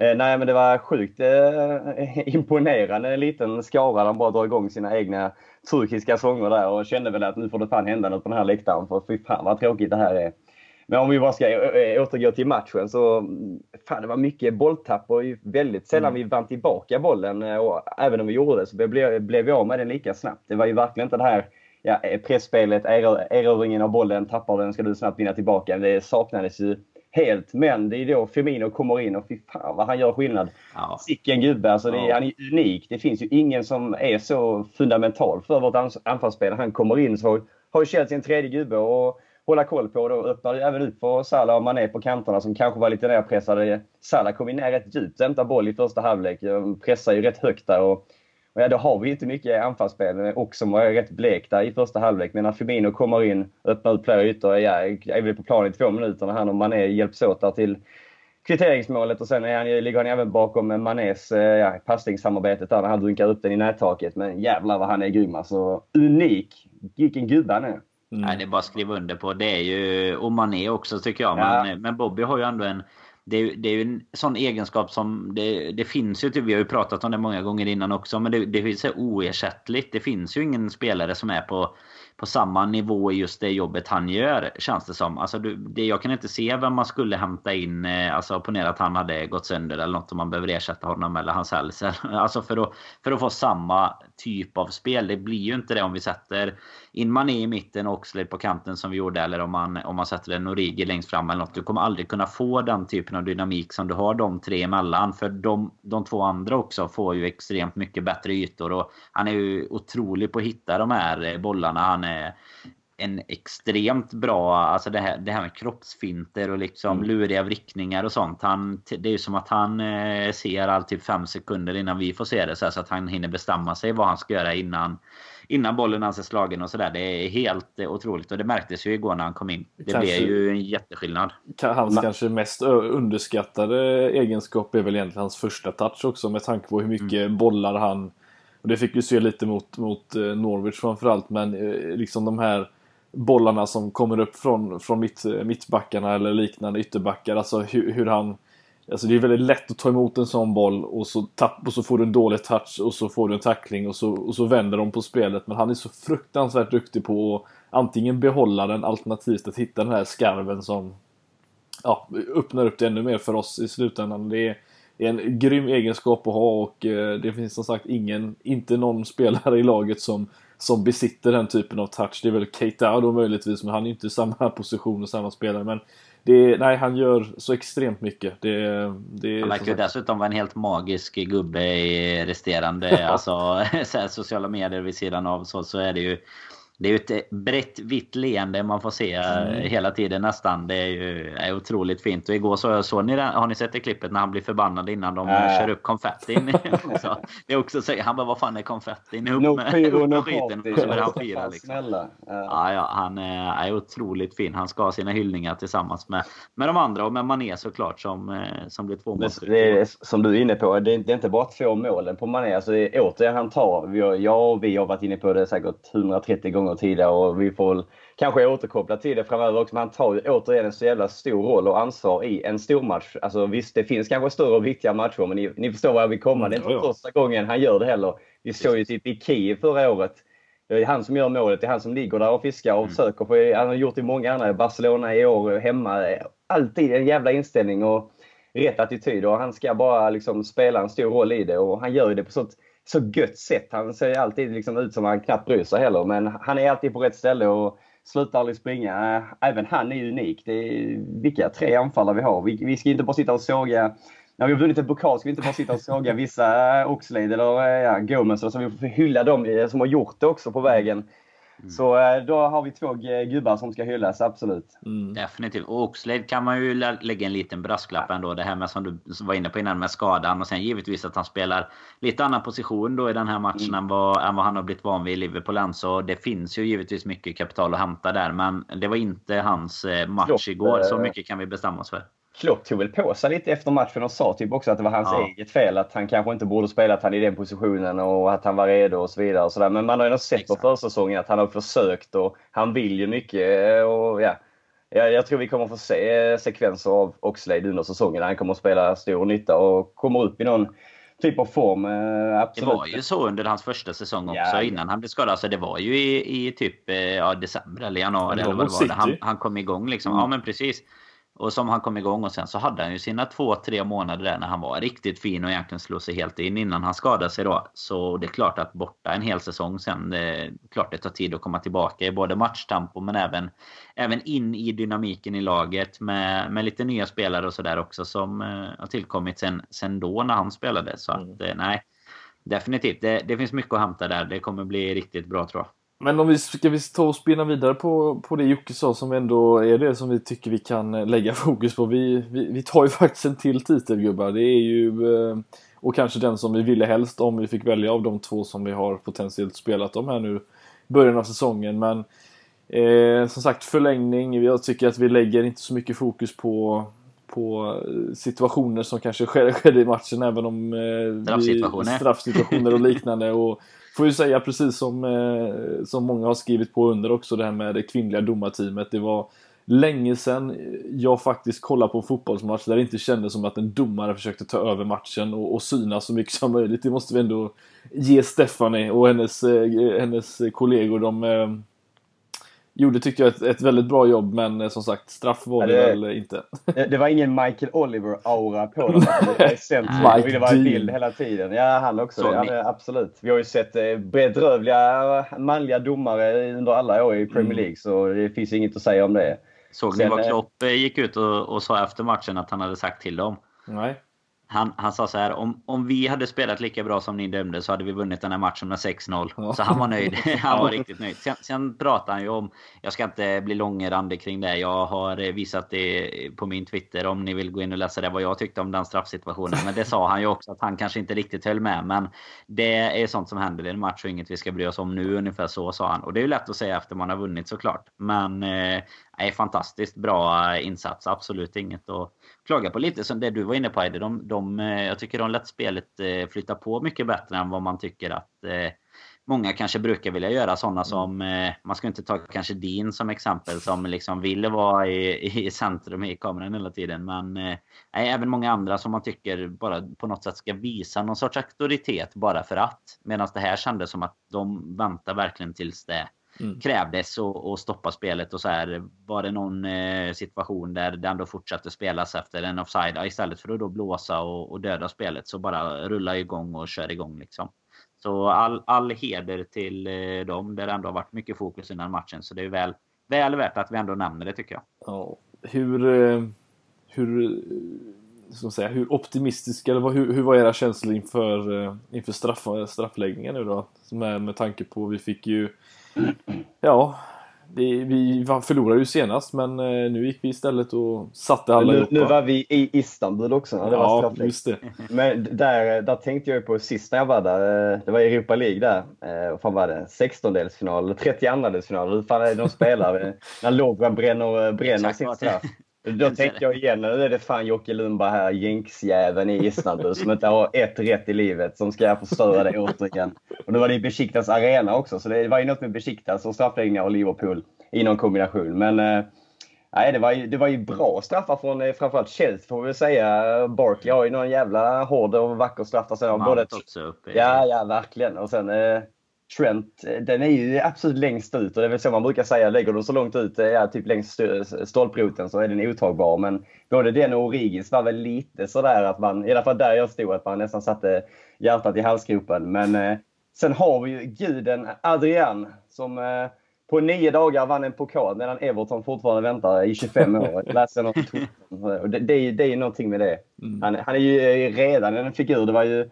Eh, nej, men det var sjukt eh, <laughs> imponerande. En liten skara. De bara drar igång sina egna turkiska sånger där och kände väl att nu får det fan hända något på den här läktaren. För fy fan vad tråkigt det här är. Men om vi bara ska återgå till matchen så fan, det var mycket bolltapp och väldigt sällan mm. vi vann tillbaka bollen. Och även om vi gjorde det så blev, blev vi av med den lika snabbt. Det var ju verkligen inte det här ja, pressspelet, erövringen av bollen, tappar den, ska du snabbt vinna tillbaka. Det saknades ju helt. Men det är då Firmino kommer in och fy fan vad han gör skillnad. Ja. Sicken gubbe. Alltså det är, ja. Han är unik. Det finns ju ingen som är så fundamental för vårt anfallsspel. Han kommer in så har ju Chelsea en tredje gubbe och hålla koll på. Då öppnar det även upp för Salah och Mané på kanterna som kanske var lite nerpressade. Salah kom in rätt djupt, hämtar boll i första halvlek. Pressar ju rätt högt där. Och, och ja, då har vi inte mycket anfallsspel och som var rätt blek där i första halvlek. Men när Firmino kommer in, öppnar upp flera ytor, ja, är väl på plan i två minuter när han och Mané hjälps åt där till kvitteringsmålet och sen är han, ligger han även bakom Manés eh, ja, passningssamarbetet där när han dunkar upp den i nättaket. Men jävlar vad han är grym alltså. Unik! Vilken gubbe han är. Mm. Nej, det är bara att skriva under på. Det är ju... Och Mané också tycker jag. Ja. Men, men Bobby har ju ändå en... Det är, det är ju en sån egenskap som... Det, det finns ju, typ, vi har ju pratat om det många gånger innan också, men det, det finns ju oersättligt. Det finns ju ingen spelare som är på på samma nivå i just det jobbet han gör, känns det som. Alltså, du, det, jag kan inte se vem man skulle hämta in, eh, alltså ponera att han hade gått sönder eller något om man behöver ersätta honom eller hans hälsa. <laughs> Alltså för att, för att få samma typ av spel. Det blir ju inte det om vi sätter in Mané i mitten och Oxlade på kanten som vi gjorde eller om man, om man sätter en Origi längst fram eller något. Du kommer aldrig kunna få den typen av dynamik som du har de tre emellan. För de, de två andra också får ju extremt mycket bättre ytor och han är ju otrolig på att hitta de här bollarna. Han är en extremt bra, alltså det här, det här med kroppsfinter och liksom mm. luriga vrickningar och sånt. Han, det är ju som att han eh, ser allt typ fem sekunder innan vi får se det så, här, så att han hinner bestämma sig vad han ska göra innan innan bollen är slagen och sådär. Det är helt eh, otroligt och det märktes ju igår när han kom in. Det kanske, blev ju en jätteskillnad. Hans Man. kanske mest underskattade egenskap är väl egentligen hans första touch också med tanke på hur mycket mm. bollar han och det fick vi se lite mot, mot eh, Norwich framförallt men liksom de här bollarna som kommer upp från, från mitt, mittbackarna eller liknande ytterbackar. Alltså hur, hur han Alltså det är väldigt lätt att ta emot en sån boll och så, tapp, och så får du en dålig touch och så får du en tackling och så, och så vänder de på spelet. Men han är så fruktansvärt duktig på att antingen behålla den alternativt att hitta den här skarven som ja, öppnar upp det ännu mer för oss i slutändan. Det är, det är en grym egenskap att ha och eh, det finns som sagt ingen, inte någon spelare i laget som, som besitter den typen av touch. Det är väl Keita då möjligtvis, men han är inte i samma position och samma spelare. Men det, nej, han gör så extremt mycket. Det, det, han verkar ju dessutom vara en helt magisk gubbe i resterande <laughs> alltså, <laughs> sociala medier vid sidan av. Så, så är det ju det är ju ett brett vitt leende man får se mm. hela tiden nästan. Det är ju är otroligt fint. Och igår så, så ni, har ni sett det klippet när han blir förbannad innan de äh. kör upp konfettin? <laughs> det är också så, han bara vad fan är konfettin? Upp no med, pyro, upp med no skiten och så börjar han fira. Liksom. Snälla. Ja, ja, han är, är otroligt fin. Han ska ha sina hyllningar tillsammans med, med de andra och med Mané såklart som, eh, som blir två mål. Som du är inne på, det är, det är inte bara två målen på Mané. Alltså, det är återigen han tar. Vi har, jag och vi har varit inne på det säkert 130 gånger gånger tidigare och vi får kanske återkoppla till det framöver också. Men han tar ju återigen en så jävla stor roll och ansvar i en stor match. Alltså visst, det finns kanske större och viktiga matcher, men ni, ni förstår var jag vill komma. Det är inte ja, ja. första gången han gör det heller. Vi såg ju typ i Kiev förra året. Det är han som gör målet. Det är han som ligger där och fiskar och mm. söker. På, han har gjort det i många andra. Barcelona i år, hemma. Alltid en jävla inställning och rätt attityd. Och han ska bara liksom spela en stor roll i det. Och han gör det på sånt så gött sätt. Han ser alltid liksom ut som han knappt bryr sig heller. Men han är alltid på rätt ställe och slutar aldrig springa. Även han är unik. Det är, vilka tre anfallare vi har. Vi, vi ska inte bara sitta och såga när vi har vunnit en pokal ska vi inte bara sitta och såga vissa Oxlade eller eh, ja, Gomez. Så vi får hylla dem som har gjort det också på vägen. Mm. Så eh, då har vi två gubbar som ska hyllas, absolut. Mm. Definitivt. Och Oxlade kan man ju lägga en liten brasklapp ändå. Det här med som du var inne på innan med skadan. Och sen givetvis att han spelar lite annan position då i den här matchen mm. än, vad, än vad han har blivit van vid i Liverpool än. Så det finns ju givetvis mycket kapital att hämta där. Men det var inte hans eh, match Klopp, igår. Så mycket kan vi bestämma oss för. Klopp tog väl på sig lite efter matchen och sa typ också att det var hans ja. eget fel. Att han kanske inte borde spelat han i den positionen och att han var redo och så vidare. Och så där. Men man har ju sett Exakt. på försäsongen att han har försökt och han vill ju mycket. Och, ja. Jag, tror vi kommer få se sekvenser av Oxlade under säsongen han kommer att spela stor nytta och kommer upp i någon typ av form. Absolut. Det var ju så under hans första säsong också ja, innan han blev skadad. Alltså det var ju i, i typ eh, ja, december eller januari eller vad det var. Han, han kom igång liksom. Mm. Ja men precis. Och som han kom igång och sen så hade han ju sina två, tre månader där när han var riktigt fin och egentligen slog sig helt in innan han skadade sig då. Så det är klart att borta en hel säsong sen, det är klart det tar tid att komma tillbaka i både matchtempo men även, även in i dynamiken i laget med, med lite nya spelare och sådär också som eh, har tillkommit sen, sen då när han spelade. Så att mm. nej, definitivt. Det, det finns mycket att hämta där. Det kommer bli riktigt bra tror jag. Men om vi ska vi ta och spinna vidare på, på det Jocke sa som ändå är det som vi tycker vi kan eh, lägga <laughs> fokus på. Vi, vi, vi tar ju <laughs> faktiskt en till titel gubbar. Det är ju eh, och kanske den som vi ville helst om vi fick välja av de två som vi har potentiellt spelat om här nu början av säsongen. Men eh, som sagt förlängning. Jag tycker att vi lägger inte så mycket fokus på på situationer som kanske <laughs> skedde i matchen även om eh, straffsituationer. Vi, straffsituationer och liknande. Och får ju säga precis som, eh, som många har skrivit på under också det här med det kvinnliga domarteamet. Det var länge sedan jag faktiskt kollade på en fotbollsmatch där det inte kändes som att en domare försökte ta över matchen och, och synas så mycket som möjligt. Det måste vi ändå ge Stephanie och hennes, eh, hennes kollegor. De, eh, gjorde tyckte jag ett, ett väldigt bra jobb men eh, som sagt straff var det, det väl inte. Det, det, var ingen Michael Oliver-aura på dem. <laughs> Det ville vara i bild hela tiden. Ja, han också. Ja, absolut. Vi har ju sett eh, bedrövliga manliga domare under alla år i Premier mm. League så det finns inget att säga om det. Såg ni vad eh, Klopp gick ut och, och sa efter matchen att han hade sagt till dem? Nej. Han, han sa så här, om, om vi hade spelat lika bra som ni dömde så hade vi vunnit den här matchen med 6-0. Ja. Så han var nöjd. <laughs> Han var riktigt nöjd. Sen, sen pratade han ju om, jag ska inte bli långrandig kring det. Jag har visat det på min Twitter om ni vill gå in och läsa det, vad jag tyckte om den straffsituationen. Men det sa han ju också att han kanske inte riktigt höll med. Men det är sånt som händer i en match och inget vi ska bry oss om nu. Ungefär så sa han. Och det är ju lätt att säga efter man har vunnit såklart. Men eh, fantastiskt bra insats. Absolut inget att klaga på. Lite som det du var inne på Eddie. De, de, eh, jag tycker de lät spelet eh, flytta på mycket bättre än vad man tycker att eh, många kanske brukar vilja göra. Sådana mm. som, man ska inte ta kanske Dean som exempel som liksom vill vara i, i centrum i kameran hela tiden. Men eh, även många andra som man tycker bara på något sätt ska visa någon sorts auktoritet bara för att. Medan det här kändes som att de väntar verkligen tills det mm. krävdes att stoppa spelet. Och så här, var det någon eh, situation där det ändå fortsatte spelas efter en offside istället för att då blåsa och, och döda spelet så bara rulla igång och köra igång liksom. Så all, all heder till eh, dem där det ändå har varit mycket fokus innan matchen. Så det är väl, väl värt att vi ändå nämner det tycker jag. Ja, hur, eh, hur, ska säga, hur optimistiska, eller hur, hur var era känslor inför, eh, inför straff, straffläggningen nu då? Med, med tanke på, vi fick ju Ja, det, vi förlorade ju senast men eh, nu gick vi istället och satte alla nu, nu var vi i Istanbul också. När det ja, var just det. Men där, där tänkte jag på sist när jag var där. Eh, det var Europa League där. Vad fan var det? 16-delsfinal, 32-delsfinal. Hur fan är det de spelar? <laughs> när Lovren bränner, bränner sin straff. Då tänkte jag igen, nu är det fan Jocke Lundberg här, jinxjäveln i Istanbul som inte har ett rätt i livet som ska förstöra det återigen. Och nu var det i Besiktas arena också, så det var ju något med Besiktas och straffläggningar och Liverpool i någon kombination. Men eh, nej, det var ju, det var ju bra straffar från eh, framförallt Chelsea får vi säga. Barkley har ju någon jävla hård och vacker straff. Alltså, både, också uppe Ja, ja, verkligen. Och sen eh, Trent, den är ju absolut längst ut och det är väl så man brukar säga. Lägger du så långt ut, ja, typ längs stolproten så är den otagbar. Men både den och Origis var väl lite sådär att man, i alla fall där jag stod, att man nästan satte hjärtat i halsgropen. Men eh, sen har vi ju guden Adrian som eh, på nio dagar vann en pokal medan Everton fortfarande väntar i 25 år. Läste något <laughs> det, det, det är ju någonting med det. Mm. Han, han är ju redan en figur. Det var ju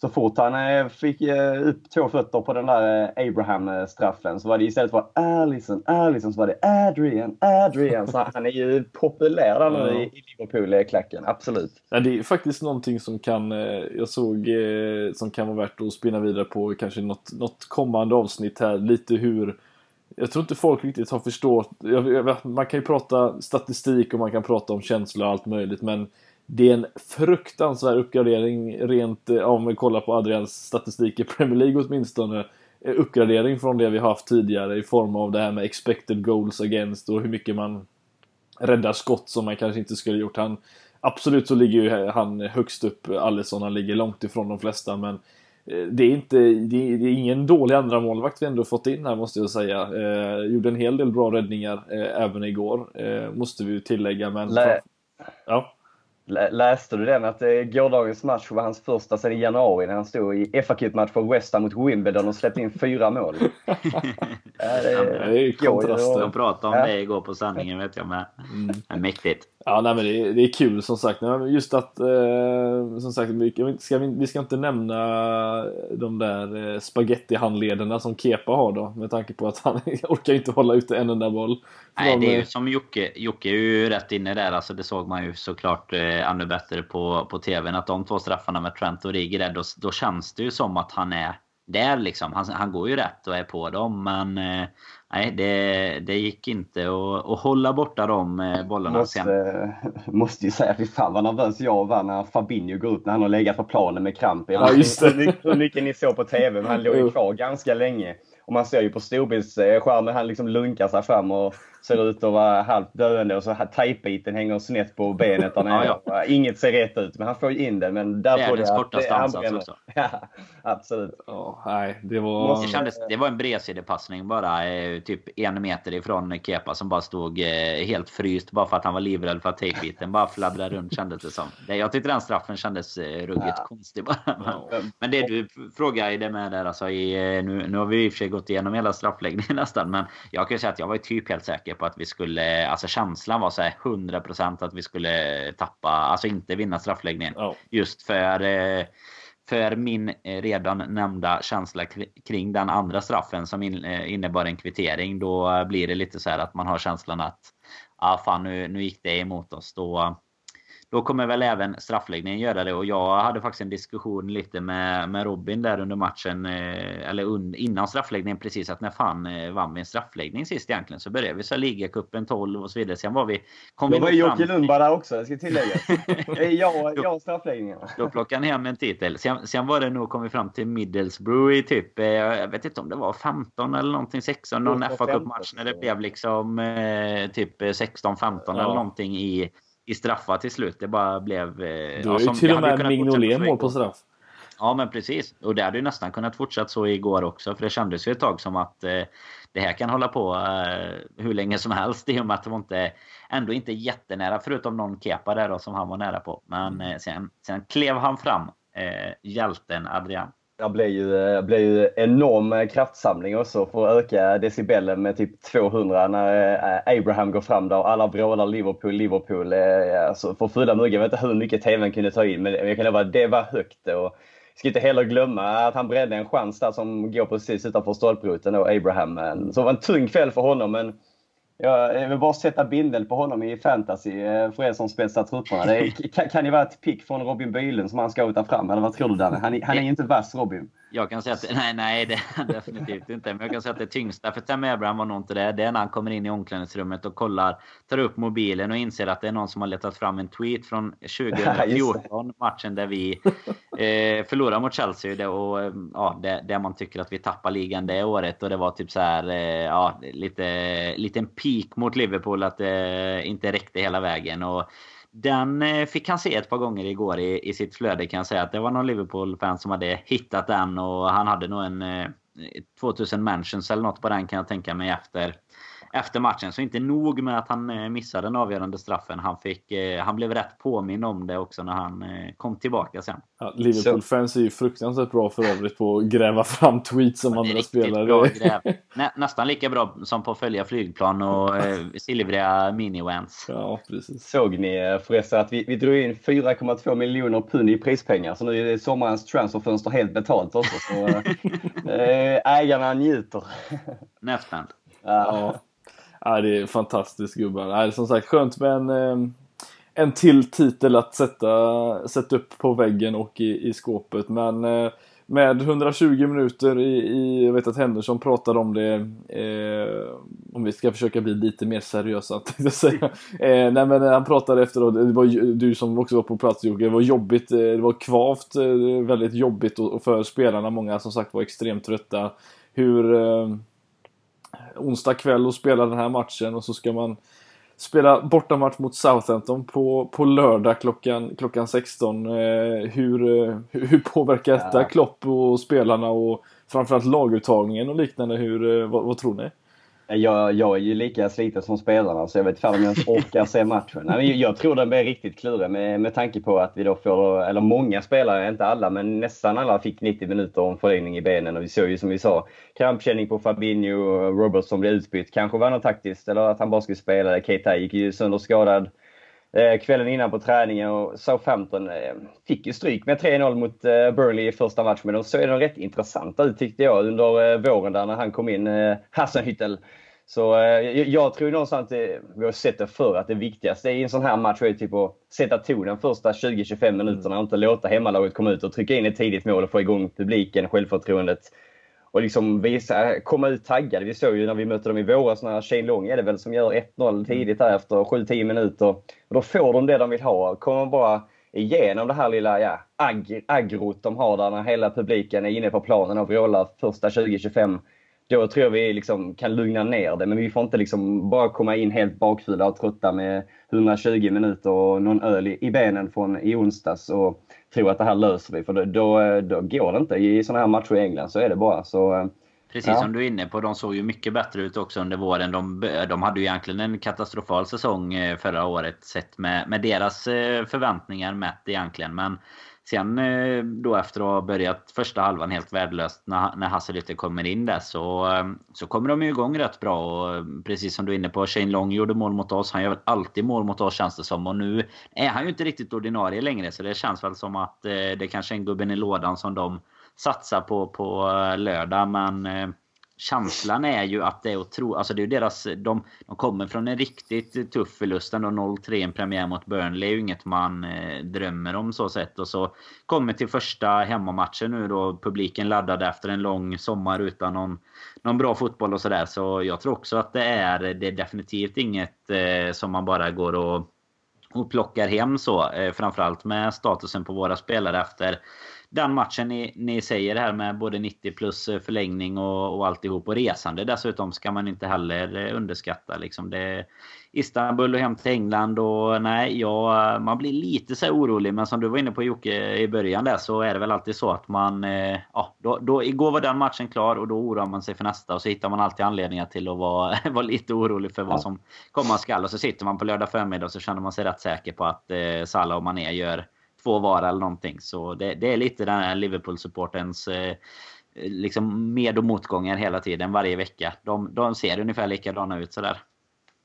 så fort han eh, fick eh, upp två fötter på den där eh, Abraham-straffen så var det istället för Allison, Allison så var det Adrian, Adrian. Så han är ju populär där nu i Liverpool-klacken, absolut. Ja, det är faktiskt någonting som kan, jag såg, som kan vara värt att spinna vidare på kanske något, något kommande avsnitt här. Lite hur jag tror inte folk riktigt har förstått. Man kan ju prata statistik och man kan prata om känslor och allt möjligt men det är en fruktansvärd uppgradering rent eh, om vi kollar på Adrians statistik i Premier League åtminstone. Eh, uppgradering från det vi haft tidigare i form av det här med expected goals against och hur mycket man räddar skott som man kanske inte skulle gjort. Han, absolut så ligger ju han högst upp, Alisson, han ligger långt ifrån de flesta men eh, det är, inte, det är, ingen dålig andra målvakt vi ändå fått in här måste jag säga. Eh, gjorde en hel del bra räddningar eh, även igår, eh, måste vi tillägga. Men Lä ja. Läste du den att eh, gårdagens match var hans första sedan i januari när han stod i fa match för West Ham mot Wimbledon och släppte in fyra mål? <laughs> det är kontraster. De pratade om det igår på sändningen vet jag med. Mm. Mäktigt. Ja, nej, men det är, det är kul som sagt. Just att, eh, som sagt, vi ska, vi ska inte nämna de där eh, spagettihandlederna som Kepa har då. Med tanke på att han <laughs> orkar inte hålla ute en enda boll. Nej, det är ju som Jocke. Jocke är ju rätt inne där. Alltså, det såg man ju såklart eh, ännu bättre på, på TVn. Att de två straffarna med Trent och Rigi där, då, då känns det ju som att han är där liksom. Han, han går ju rätt och är på dem. Men eh, nej, det, det gick inte att, att hålla borta de eh, bollarna måste, sen. Måste ju säga, fy fan vad nervös jag var när Fabinho går ut när han har legat på planen med kramp. Ja, just det. <laughs> Hur mycket ni såg på TV, men han låg ju kvar ganska länge. Och man ser ju på storbildsskärmen han liksom lunkar sig fram och ser ut att vara halvt döende och så tejpbiten hänger snett på benet där nere. Ja, ja. Inget ser rätt ut, men han får ju in det. Men där Världens kortaste ansats också. <laughs> ja, absolut. Ja, nej, det var... Det, kändes, det var en bredsidepassning bara. Eh, typ en meter ifrån Kepa som bara stod eh, helt fryst bara för att han var livrädd för att tejpbiten bara fladdrade runt kändes det som. Jag tyckte den straffen kändes ruggigt ja. konstig bara. Men, det du frågade med där alltså. I, nu, nu har vi i och för sig gått igenom hela straffläggningen <laughs> nästan. Men jag kan ju säga att jag var typ helt säker på att vi skulle... Alltså känslan var så här 100% att vi skulle tappa, alltså inte vinna straffläggningen. Oh. Just för eh, för min eh, redan nämnda känsla kring den andra straffen som eh, innebar en kvittering. Då blir det lite så här att man har känslan att ah, fan, nu, nu gick det emot oss. Då, då kommer väl även straffläggningen göra det. Och jag hade faktiskt en diskussion lite med, med Robin där under matchen. Eh, eller un, innan straffläggningen precis. Att när fan eh, vann vi en straffläggning sist egentligen? Så började vi så ligacupen 12 och så vidare. Sen var vi... Kom då var Jocke Lundberg där också, jag ska tillägga. <laughs> jag, jag straffläggningarna. Då plockade han hem en titel. Sen, sen var det nog, kom vi fram till Middlesbrough i typ, eh, jag vet inte om det var 15 eller någonting, 16, någon fa Cup-match när det blev liksom typ 16-15 ja. eller någonting i i straffar till slut. Det bara blev... Eh, du har ju till och med Mignolet mål på straff. Ja, men precis. Och det hade ju nästan kunnat fortsätta så igår också. För det kändes ju ett tag som att eh, det här kan hålla på eh, hur länge som helst. I och med att det var inte, ändå inte jättenära. Förutom någon kepa där då, som han var nära på. Men eh, sen, sen klev han fram. Eh, hjälten Adrian. Det blev ju, eh, blev ju enorm eh, kraftsamling också för att öka decibelen med typ 200 när eh, Abraham går fram där och alla vrålar Liverpool, Liverpool. Eh, alltså för fulla muggar. Jag vet inte hur mycket TVn kunde ta in men jag kan lova att det var högt. Och jag ska inte heller glömma att han brände en chans där som går precis utanför stolproten och Abraham. Så det var en tung kväll för honom men jag vill bara sätta bindel på honom i fantasy för er som spetsar trupperna. Det kan, kan det vara ett pick från Robin Bylund som han ska ta fram? Eller vad tror du Danne? Han, han är ju inte vass Robin. Jag kan säga att <laughs> nej, nej, det är <laughs> definitivt inte. Men jag kan säga att det tyngsta för Tam Abraham var nog inte det. Det är när han kommer in i omklädningsrummet och kollar, tar upp mobilen och inser att det är någon som har letat fram en tweet från <laughs> 2014, matchen där vi eh, förlorade mot Chelsea. Det, och, ja, det, där man tycker att vi tappar ligan det året. Och det var typ så här, eh, ja, lite, liten peak mot Liverpool att det inte räckte hela vägen. Och den eh, fick han se ett par gånger igår i, i sitt flöde kan jag säga. Att det var någon Liverpool-fan som hade hittat den och han hade nog en eh, 2000 mentions eller något på den kan jag tänka mig efter efter matchen. Så inte nog med att han eh, missade den avgörande straffen. Han, fick, eh, han blev rätt påminn om det också när han eh, kom tillbaka sen. Ja, Liverpool-fans är ju fruktansvärt bra för övrigt på att gräva fram tweets som andra spelare. <laughs> Nä, nästan lika bra som på att följa flygplan och eh, silvriga minivans. Ja, precis. Såg ni förresten att vi, vi drog in 4,2 miljoner pund i prispengar. Så nu är sommarens transferfönster helt betalt också. Så, <laughs> ägarna njuter. Nästan. Ja. Ja, det är fantastiskt gubbar. Ja, som sagt skönt med en, ehm, en till titel att sätta, sätta upp på väggen och i, i skåpet. Men eh, med 120 minuter i, i, jag vet att Henderson pratade om det, eh, om vi ska försöka bli lite mer seriösa <laughs> tänkte jag säga. Eh, nej men eh, han pratade efteråt, det var du som också var på plats Jocke, det var jobbigt, eh, det var kvavt, väldigt jobbigt och för spelarna, många som sagt var extremt trötta. Hur, eh, onsdag kväll och spela den här matchen och så ska man spela bortamatch mot Southampton på, på lördag klockan, klockan 16. Eh, hur, eh, hur påverkar detta ja. Klopp och spelarna och framförallt laguttagningen och liknande? Hur, eh, vad, vad tror ni? Jag, jag är ju lika sliten som spelarna så jag vet inte om jag ens orkar se matchen. Nej, jag tror den blir riktigt klurig med, med tanke på att vi då får, eller många spelare, inte alla, men nästan alla fick 90 minuter om förlängning i benen. Och vi såg ju som vi sa, krampkänning på Fabinho och Robertson blev utbytt. Kanske var något taktiskt eller att han bara skulle spela. Keita gick ju sönder skadad Eh, kvällen innan på träningen och Southampton eh, fick ju stryk med 3-0 mot eh, Burnley i första matchen. Men de såg de rätt intressanta ut tyckte jag under eh, våren där när han kom in, eh, Hassenhüttel. Så eh, jag tror någonstans, att eh, vi har sett det förr, att det viktigaste i en sån här match är typ att sätta tonen första 20-25 minuterna och inte låta hemmalaget komma ut och trycka in ett tidigt mål och få igång publiken, självförtroendet och liksom visa, komma ut taggade. Vi såg ju när vi mötte dem i våras när Shane Long är det väl som gör 1-0 tidigt där efter 7-10 minuter. Och då får de det de vill ha. Kommer bara igenom det här lilla ja, ag agrot de har där när hela publiken är inne på planen och vrålar första 20-25 då tror jag vi liksom kan lugna ner det. Men vi får inte liksom bara komma in helt bakfulla och trötta med 120 minuter och någon öl i, benen från i onsdags och tro att det här löser vi. För då, då, då går det inte. I sådana här matcher i England så är det bara. Så, Precis ja. som du är inne på, de såg ju mycket bättre ut också under våren. De, de hade ju egentligen en katastrofal säsong eh, förra året sett med, med deras eh, förväntningar mätt egentligen. Men sen eh, då efter att ha börjat första halvan helt värdelöst när, när Hasselhütte kommer in där så, eh, så kommer de ju igång rätt bra. Och eh, precis som du är inne på, Shane Long gjorde mål mot oss. Han gör väl alltid mål mot oss känns det som. Och nu är han ju inte riktigt ordinarie längre så det känns väl som att det kanske är en gubben i lådan som de satsar på på lördag. Men eh, känslan är ju att det är otroligt. Alltså det är deras, de, de kommer från en riktigt tuff förlust. 0-3 en premiär mot Burnley är ju inget man eh, drömmer om så sett. Och så kommer till första hemmamatchen nu då. Publiken laddad efter en lång sommar utan någon, någon bra fotboll och sådär. Så jag tror också att det är, det är definitivt inget eh, som man bara går och och plockar hem så. Eh, framförallt med statusen på våra spelare efter den matchen ni, ni säger här med både 90 plus eh, förlängning och, och alltihop. Och resande dessutom ska man inte heller eh, underskatta. Liksom det, Istanbul och hem till England och nej, ja, man blir lite så orolig. Men som du var inne på Jocke i början där så är det väl alltid så att man... Eh, ja, då, då, igår var den matchen klar och då oroar man sig för nästa. Och så hittar man alltid anledningar till att vara, <laughs> vara lite orolig för vad som komma skall. Och så sitter man på lördag förmiddag och så känner man sig rätt säker på att eh, Salah och Mané gör två var eller någonting. Så det, det är lite den här Liverpool-supportens eh, liksom med och motgångar hela tiden, varje vecka. De, de ser ungefär likadana ut sådär.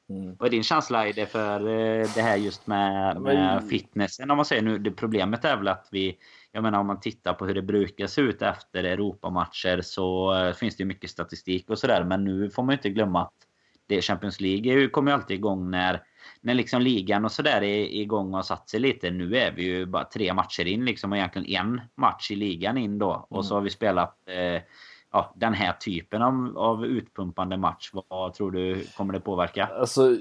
Mm. Vad är din känsla i det för eh, det här just med, med fitnessen? Om man säger nu, det problemet är väl att vi... Jag menar om man tittar på hur det brukar se ut efter Europamatcher så eh, finns det ju mycket statistik och sådär. Men nu får man ju inte glömma att det Champions League kommer ju alltid igång när när liksom ligan och sådär är igång och satt sig lite. Nu är vi ju bara tre matcher in liksom och egentligen en match i ligan in då. Mm. Och så har vi spelat eh, ja, den här typen av, av utpumpande match. Vad tror du kommer det påverka? Alltså,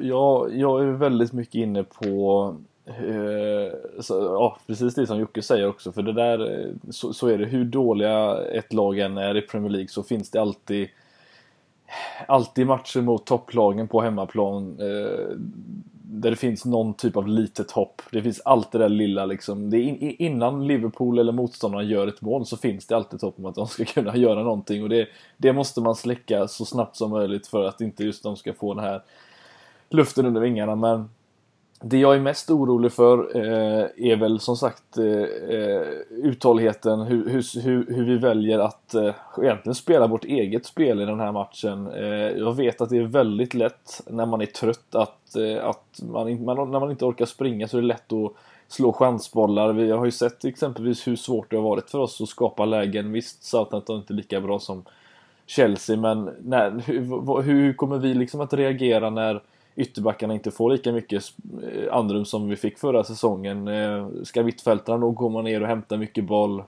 jag, jag är väldigt mycket inne på eh, så, ja, precis det som Jocke säger också. För det där, eh, så, så är det. Hur dåliga ett lag än är i Premier League så finns det alltid alltid matcher mot topplagen på hemmaplan eh, där det finns någon typ av litet hopp. Det finns alltid det där lilla liksom. Det in, innan Liverpool eller motståndarna gör ett mål så finns det alltid ett hopp om att de ska <laughs> kunna göra någonting och det, det måste man släcka så snabbt som möjligt för att inte just de ska få den här luften under vingarna. Men det jag är mest orolig för eh, är väl som sagt eh, eh uthålligheten, hur, hur, hur, vi väljer att eh, egentligen spela vårt eget spel i den här matchen. Eh, jag vet att det är väldigt lätt när man är trött att, eh, att man, man, när man inte orkar springa så är det lätt att slå chansbollar. Vi har ju sett exempelvis hur svårt det har varit för oss att skapa lägen. Visst, Southampton är inte lika bra som Chelsea, men när, hur, hur kommer vi liksom att reagera när ytterbackarna inte får lika mycket eh, andrum som vi fick förra säsongen. Eh, ska mittfältarna då komma ner och hämta mycket boll?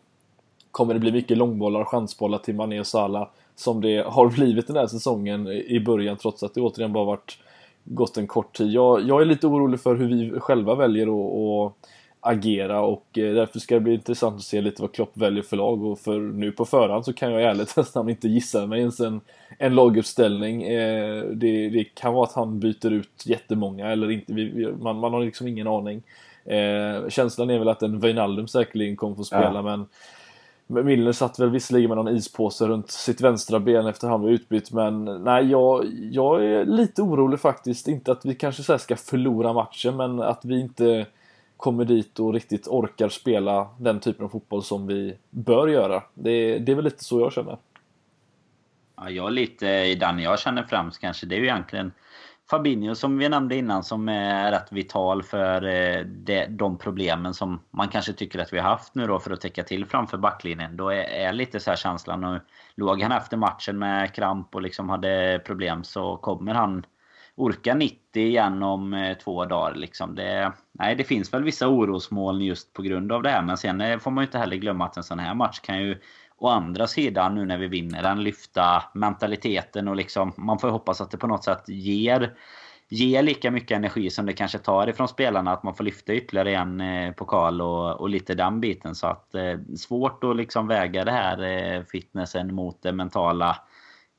Kommer det bli mycket långbollar och chansbollar till Mané och Salah som det har <laughs> blivit den här säsongen i början trots att det återigen bara varit gått en kort tid. Jag, jag är lite orolig för hur vi själva väljer att agera och eh, därför ska det bli intressant att se lite vad Klopp väljer för lag och för nu på förhand så kan jag i ärlighetens <laughs> namn inte gissa mig ens en, en laguppställning. Eh, det, det, kan vara att han byter ut jättemånga eller inte, man, man har liksom ingen aning. Eh, känslan är väl att en Wijnaldum säkerligen kommer få spela ja. men Milner satt väl visserligen med någon ispåse runt sitt vänstra ben efter han var utbytt men nej jag, jag är lite orolig faktiskt. Inte att vi kanske så ska förlora matchen men att vi inte kommer dit och riktigt orkar spela den typen av fotboll som vi bör göra. Det, det är väl lite så jag känner. Ja, jag lite i den jag känner främst kanske. Det är ju egentligen Fabinho som vi nämnde innan som är rätt vital för eh, de problemen som man kanske tycker att vi har haft nu då för att täcka till framför backlinjen. Då är, är lite så här känslan och låg han efter matchen med kramp och liksom hade problem så kommer han orka 90 igen om eh, två dagar. Liksom. Det, nej, det finns väl vissa orosmoln just på grund av det här. Men sen eh, får man ju inte heller glömma att en sån här match kan ju å andra sidan nu när vi vinner den lyfta mentaliteten och liksom man får hoppas att det på något sätt ger ger lika mycket energi som det kanske tar ifrån spelarna. Att man får lyfta ytterligare en eh, pokal och, och lite den biten. Så att eh, svårt att liksom väga det här eh, fitnessen mot det mentala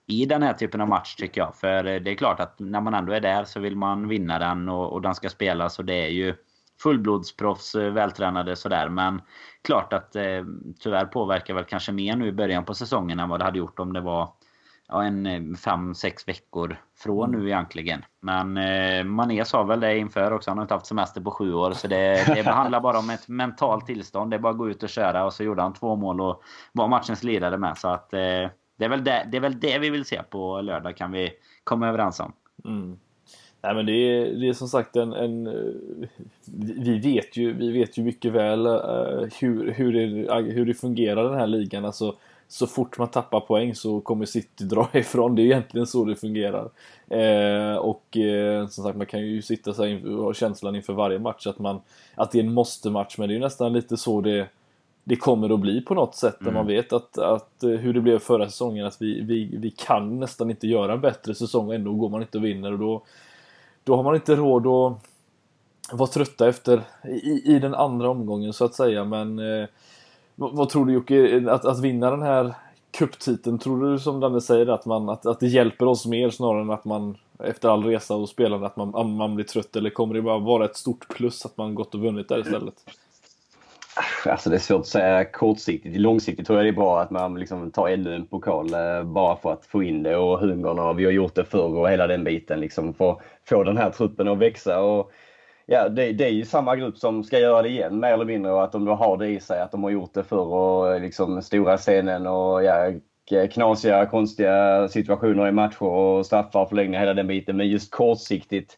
i den här typen av match tycker jag. För det är klart att när man ändå är där så vill man vinna den och, och den ska spelas och det är ju fullblodsproffs, eh, vältränade sådär. Men klart att eh, tyvärr påverkar väl kanske mer nu i början på säsongen än vad det hade gjort om det var ja, en eh, fem, sex veckor från mm. nu egentligen. Men eh, Mané sa väl det inför också. Han har inte haft semester på sju år. Så det, det handlar bara om ett mentalt tillstånd. Det är bara att gå ut och köra. Och så gjorde han två mål och var matchens ledare med. Så att eh, det, är väl det, det är väl det vi vill se på lördag kan vi komma överens om. Mm. Nej men det är, det är som sagt en, en, eh, Vi vet ju, vi vet ju mycket väl uh, hur, hur, det, hur det fungerar den här ligan. Alltså, så fort man tappar poäng så kommer City dra <laughs> ifrån. Det är egentligen så det fungerar. Eh, och eh, som sagt, man kan ju sitta så här och ha känslan inför varje match att, man, att det är en måste-match. Men det är ju nästan lite så det, det kommer att bli på något sätt. Mm. man vet att, att eh, hur det blev förra säsongen, att vi, vi, vi kan nästan inte göra en bättre säsong ändå går man inte och vinner. Och då, då har man inte råd att vara trötta efter i, i den andra omgången så att säga. Men eh, vad, vad, tror du Jocke, att, att vinna den här kupptiteln, tror du som Danne säger att, man, att, att det hjälper oss mer snarare än att man efter all resa och spelande att man, man blir trött eller kommer det bara vara ett stort plus att man gått och vunnit där istället? Alltså det är svårt att säga kortsiktigt. Långsiktigt tror jag det är bra att man liksom tar ännu en pokal eh, bara för att få in det och hungern och vi har gjort det förr och hela den biten liksom för att få den här truppen att växa. Och ja, det, det, är ju samma grupp som ska göra det igen mer eller mindre och att de då har det i sig att de har gjort det förr och liksom stora scenen och ja, knasiga, konstiga situationer i matcher och straffar, och förlängningar, hela den biten. Men just kortsiktigt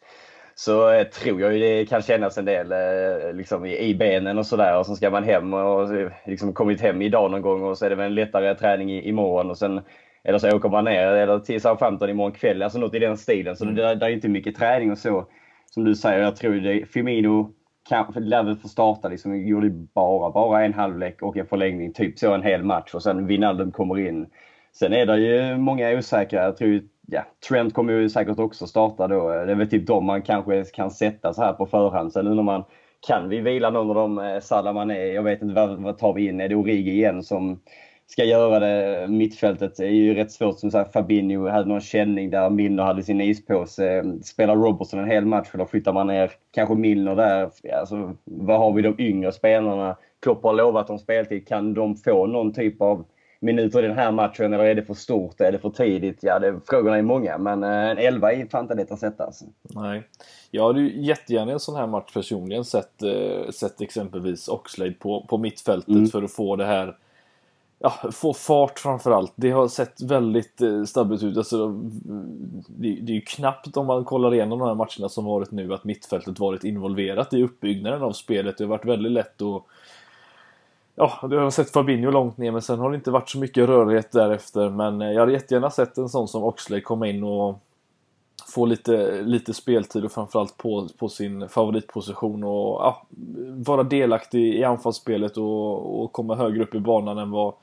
så eh, tror jag ju det kan kännas en del eh, liksom, i, benen och sådär. Och så ska man hem och liksom kommit hem idag någon gång och så är det väl en lättare träning i, imorgon och sen eller så åker man ner eller till Southampton imorgon kväll. Alltså något i den stilen. Så mm. det, det är inte mycket träning och så. Som du säger, jag tror det. Firmino kanske lär väl få starta liksom. Gjorde bara, bara en halvlek och en förlängning. Typ så en hel match och sen Wijnaldum kommer in. Sen är det ju många osäkra. Jag tror ja, Trent kommer ju säkert också starta då. Det är väl typ de man kanske kan sätta så här på förhand. Sen undrar man, kan vi vila någon av dem? Eh, Salah Mané, jag vet inte vad, vad tar vi in? Är det Origi igen som ska göra det? Mittfältet är ju rätt svårt. Som sagt, Fabinho hade någon känning där Milner hade sin ispåse. Spelar Robertson en hel match eller flyttar man ner kanske Milner där? Alltså, vad har vi de yngre spelarna? Klopp har lovat dem speltid. Kan de få någon typ av minuter i den här matchen eller är det för stort? Är det för tidigt? Ja, det, frågorna är många men eh, en elva är fan inte lätt att sätta. Alltså. Nej. Jag hade ju jättegärna en sån här match personligen sett, eh, sett exempelvis Oxlade på, på mittfältet mm. för att få det här Ja, få fart framförallt. Det har sett väldigt eh, stabilt ut. Alltså, det, det är ju knappt om man kollar igenom de här matcherna som varit nu att mittfältet varit involverat i uppbyggnaden av spelet. Det har varit väldigt lätt att Ja, du har sett Fabinho långt ner men sen har det inte varit så mycket rörighet därefter. Men eh, jag hade jättegärna sett en sån som Oxley komma in och få lite, lite speltid och framförallt på, på sin favoritposition och ja, vara delaktig i anfallsspelet och, och komma högre upp i banan än vad,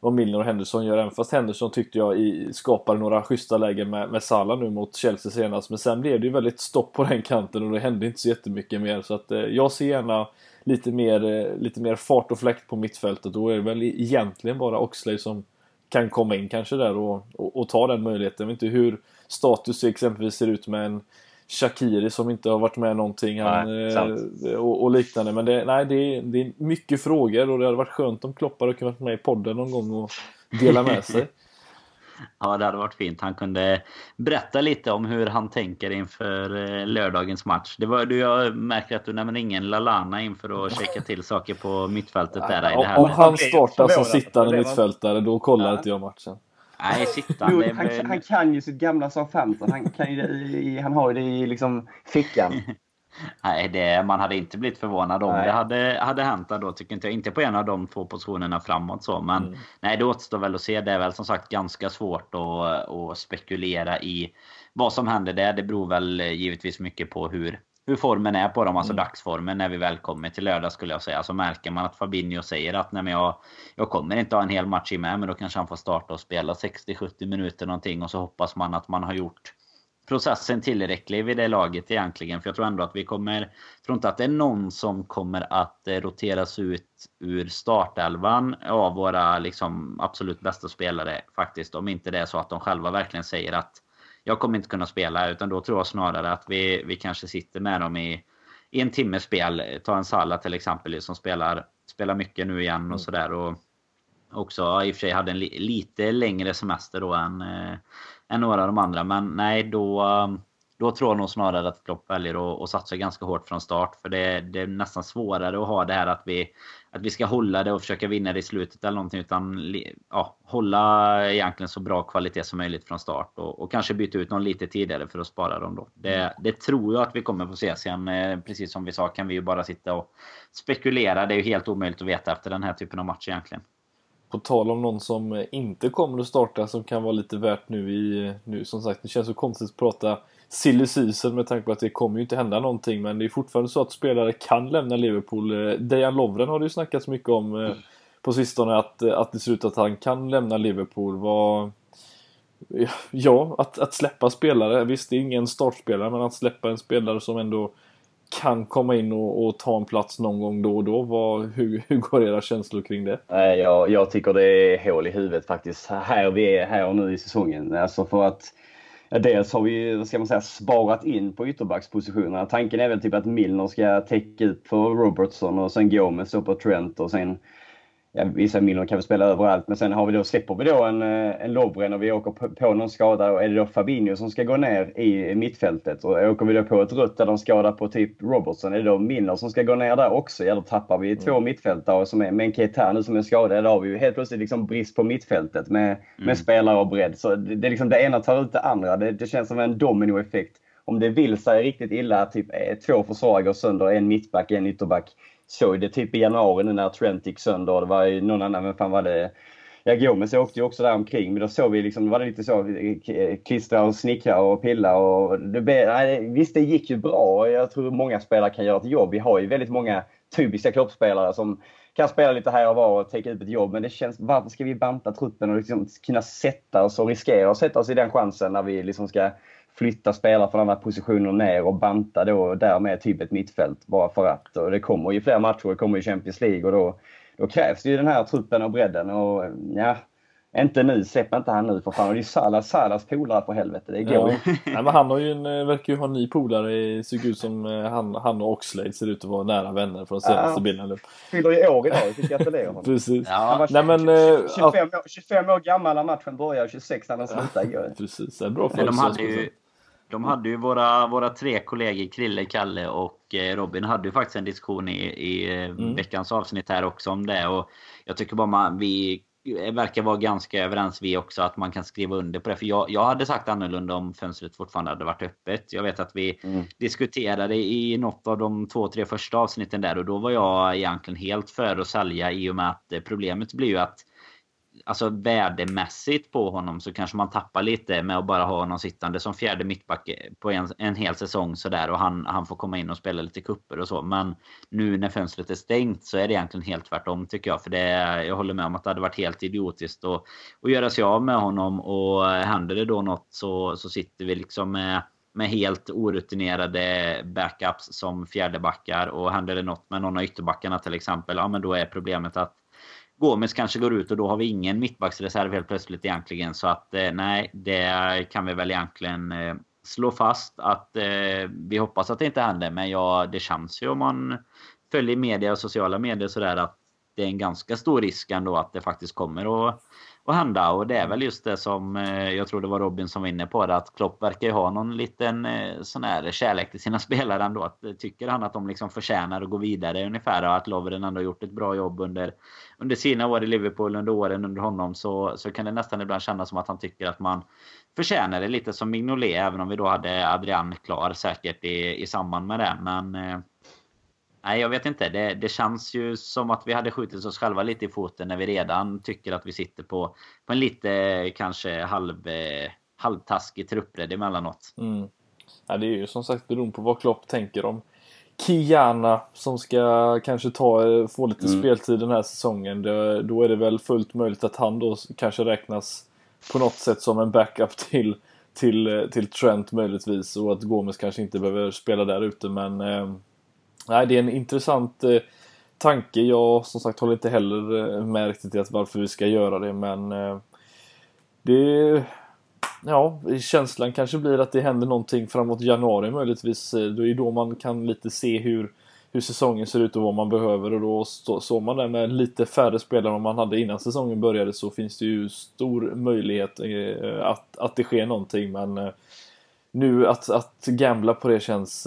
vad Milner och Henderson gör. Även fast Henderson tyckte jag i, skapade några schyssta lägen med, med Salah nu mot Chelsea senast. Men sen blev det ju väldigt stopp på den kanten och det hände inte så jättemycket mer. Så att eh, jag ser gärna lite mer, eh, lite mer fart och fläkt på mittfältet. Då är det väl egentligen bara Oxlade som kan komma in kanske där och, och, och, ta den möjligheten. Jag vet inte hur status exempelvis ser ut med en Shakiri som inte har varit med någonting han, nej, eh, och, och, liknande. Men det, nej, det, är, det är mycket frågor och det hade varit skönt om Klopp hade kunnat vara med i podden någon gång och dela med <laughs> sig. Ja, det hade varit fint. Han kunde berätta lite om hur han tänker inför eh, lördagens match. Det var, du, jag märker att du nämner ingen Lalana inför att checka till saker på mittfältet. Där, ja, i det här om han startar som sittande mittfältare, då kollar ja. inte jag matchen. Nej, sittande. han, han, kan ju sitt gamla Southampton. Han, han har ju det i liksom fickan. <laughs> Nej, det, man hade inte blivit förvånad om nej. det hade, hade hänt då, tycker inte jag. Inte på en av de två positionerna framåt så. Men mm. nej, det återstår väl att se. Det är väl som sagt ganska svårt att, att spekulera i vad som händer där. Det beror väl givetvis mycket på hur, hur formen är på dem, alltså mm. dagsformen när vi väl kommer till lördag skulle jag säga. Så märker man att Fabinho säger att nej, men jag, jag kommer inte ha en hel match i med, men då kanske han får starta och spela 60-70 minuter någonting och så hoppas man att man har gjort processen tillräcklig vid det laget egentligen. För jag tror ändå att vi kommer... Jag tror inte att det är någon som kommer att eh, roteras ut ur startelvan av våra liksom absolut bästa spelare faktiskt. Om inte det är så att de själva verkligen säger att jag kommer inte kunna spela. Utan då tror jag snarare att vi, vi kanske sitter med dem i, i en timmes spel. Ta en Salla till exempel som spelar, spelar mycket nu igen och mm. sådär. också i och för sig hade en li, lite längre semester då än, eh, än några av de andra. Men nej, då, um, då tror jag nog snarare att Klopp väljer att, att satsa ganska hårt från start. För det, det, är nästan svårare att ha det här att vi, att vi ska hålla det och försöka vinna det i slutet eller någonting. Utan ja, hålla egentligen så bra kvalitet som möjligt från start. Och, och kanske byta ut någon lite tidigare för att spara dem då. Det, det tror jag att vi kommer få se. Sen eh, precis som vi sa kan vi ju bara sitta och spekulera. Det är ju helt omöjligt att veta efter den här typen av match egentligen. På tal om någon som inte kommer att starta som kan vara lite värt nu i... Nu som sagt, det känns så konstigt att prata silly season med tanke på att det kommer ju inte hända någonting men det är fortfarande så att spelare kan lämna Liverpool. Eh, Dejan Lovren har det ju snackats mycket om eh, mm. på sistone att, eh, att det ser ut att han kan lämna Liverpool. Vad... Ja, att, att släppa spelare. Visst, det är ingen startspelare men att släppa en spelare som ändå kan komma in och, och, ta en plats någon gång då och då. Vad, hur, <laughs> hur går era känslor kring det? Jag, jag tycker det är hål i huvudet faktiskt. Här vi är här och nu i säsongen. Alltså för att ja, dels har vi ska man säga, sparat in på ytterbackspositionerna. Tanken är väl typ att Milner ska täcka upp för Robertson och sen Gomez på Trent och sen ja, vissa Milner kan väl spela överallt, men sen har vi då, släpper vi då en, eh, en Lovren och vi åker på, på någon skada och är det då Fabinho som ska gå ner i mittfältet och åker vi då på ett rött där de skadar på typ Robertson, är det då Milner som ska gå ner där också? Ja, då tappar vi mm. två mittfältare som är, med en Keita nu som är skadad, då har vi ju helt plötsligt liksom brist på mittfältet med, mm. med spelare och bredd. Så det, det, liksom, det ena tar ut det andra. Det, det känns som en dominoeffekt. Om det vill sig riktigt illa, typ två försvarare går sönder, en mittback, en ytterback, såg det typ i januari nu när Trent gick sönder. och Det var ju någon annan, vem fan var det? Ja, Gomes åkte ju också där omkring, men då såg vi liksom, var det lite så, klistra och snickra och pilla och det, nej, visst det gick ju bra. Jag tror många spelare kan göra ett jobb. Vi har ju väldigt många typiska kroppsspelare som kan spela lite här och var och täcka upp ett jobb. Men det känns, varför ska vi banta truppen och liksom kunna sätta oss och riskera att sätta oss i den chansen när vi liksom ska flytta spelare från andra positioner ner och banta då därmed typ ett mittfält bara för att. Och det kommer ju fler matcher, det kommer ju Champions League och då, då krävs det ju den här truppen och bredden och ja, inte nu, släpp inte han nu för fan. Och det är Salah, Salahs polare på helvete, det går ja. <laughs> Nej, men Han har ju en, eh, verkar ju ha en ny polare, ser ut som eh, han, han och Oxlade ser ut att vara nära vänner från senaste ja, bilden. Fyller ju år idag, vi fick gratulera honom. <laughs> Precis. Ja. Han var 20, Nej, men, 25, eh, år, 25 år gammal när matchen började, 26 när den slutade igår. Precis, en bra men de hade ju de hade ju våra, våra tre kollegor Krille, Kalle och eh, Robin hade ju faktiskt en diskussion i, i eh, mm. veckans avsnitt här också om det. Och jag tycker bara man, vi verkar vara ganska överens vi också att man kan skriva under på det. För jag, jag hade sagt annorlunda om fönstret fortfarande hade varit öppet. Jag vet att vi mm. diskuterade i något av de två, tre första avsnitten där och då var jag egentligen helt för att sälja i och med att eh, problemet blir ju att alltså värdemässigt på honom så kanske man tappar lite med att bara ha honom sittande som fjärde mittback på en, en hel säsong sådär och han, han får komma in och spela lite kupper och så. Men nu när fönstret är stängt så är det egentligen helt tvärtom tycker jag. För det, jag håller med om att det hade varit helt idiotiskt att, att göra sig av med honom och händer det då något så, så sitter vi liksom med med helt orutinerade backups som fjärdebackar och händer det något med någon av ytterbackarna till exempel, ja men då är problemet att Gomes kanske går ut och då har vi ingen mittbacksreserv helt plötsligt egentligen. Så att eh, nej, det kan vi väl egentligen eh, slå fast att eh, vi hoppas att det inte händer. Men ja, det känns ju om man följer media och sociala medier sådär att det är en ganska stor risk ändå att det faktiskt kommer att att hända. Och det är väl just det som eh, jag tror det var Robin som var inne på det. Att Klopp verkar ju ha någon liten eh, sån här kärlek till sina <laughs> spelare ändå. Att, eh, tycker han att de liksom förtjänar att gå vidare ungefär. Och att Lovren ändå gjort ett bra jobb under, under sina år i Liverpool, under åren under honom. Så, så kan det nästan ibland kännas som att han tycker att man förtjänar det lite som Mignolet. Även om vi då hade Adrian klar säkert i, i samband med det. Men Nej, jag vet inte. Det, det känns ju som att vi hade skjutit oss själva lite i foten när vi redan tycker att vi sitter på, på en lite kanske halv, eh, halvtaskig truppbredd emellanåt. Mm. Ja, det är ju som sagt beroende på vad Klopp tänker om Kiana som ska kanske ta, eh, få lite mm. speltid den här säsongen. Det, då är det väl fullt möjligt att han då kanske räknas på något sätt som en backup till till, till Trent möjligtvis och att Gomes kanske inte behöver spela där ute men eh, nej, det är en intressant eh, tanke. Jag som sagt håller inte heller eh, med riktigt i att varför vi ska göra det men eh, det Ja, känslan kanske blir att det händer någonting framåt januari möjligtvis. Eh, det är då man kan lite se hur, hur säsongen ser ut och vad man behöver och då står man där med lite färre spelare än man hade innan säsongen började så finns det ju stor möjlighet eh, att, att det sker någonting men eh, nu att, att gambla på det känns...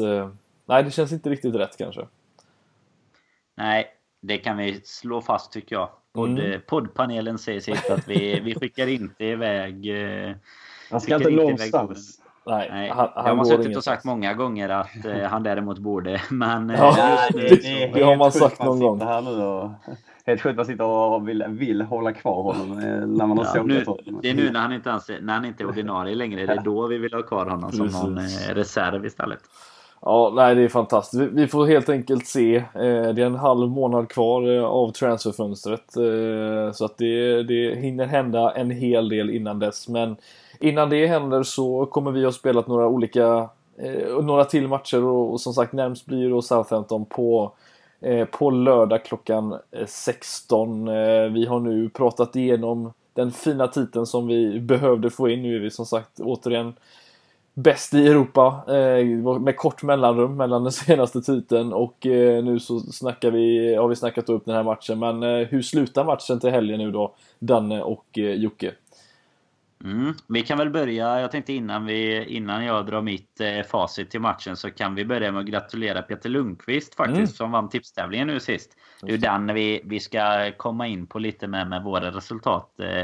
Nej, det känns inte riktigt rätt kanske. Nej, det kan vi slå fast tycker jag. Podd, mm. Poddpanelen säger sitt att vi, vi skickar inte iväg han ska inte någonstans. Nej, Nej. Han, han jag har suttit och sagt många gånger att eh, <laughs> han däremot borde. Men ja, eh, det, det, det har man sagt någon gång. Här nu och, helt sjukt att man sitter och vill, vill hålla kvar honom eh, när man har ja, nu, Det är nu när han inte, ens, när han inte är ordinarie längre. Det är då vi vill ha kvar honom som någon eh, reserv istället. Ja, nej det är fantastiskt. Vi får helt enkelt se. Eh, det är en halv månad kvar eh, av transferfönstret. Eh, så att det, det hinner hända en hel del innan dess. Men innan det händer så kommer vi ha spelat några olika, några till matcher och, som sagt närmst blir då Southampton på på lördag klockan 16. Vi har nu pratat igenom den fina titeln som vi behövde få in. Nu är vi som sagt återigen bäst i Europa eh, med kort mellanrum mellan den <laughs> senaste titeln och eh, nu så snackar vi, har vi snackat upp den här matchen. Men eh, hur slutar matchen till helgen nu då, Danne och Jocke? Mm. Vi kan väl börja, jag tänkte innan, vi, innan jag drar mitt eh, facit till matchen så kan vi börja med att gratulera Peter Lundqvist faktiskt mm. som vann tipstävlingen nu sist. Det är den vi, vi ska komma in på lite med, med våra resultat. Eh,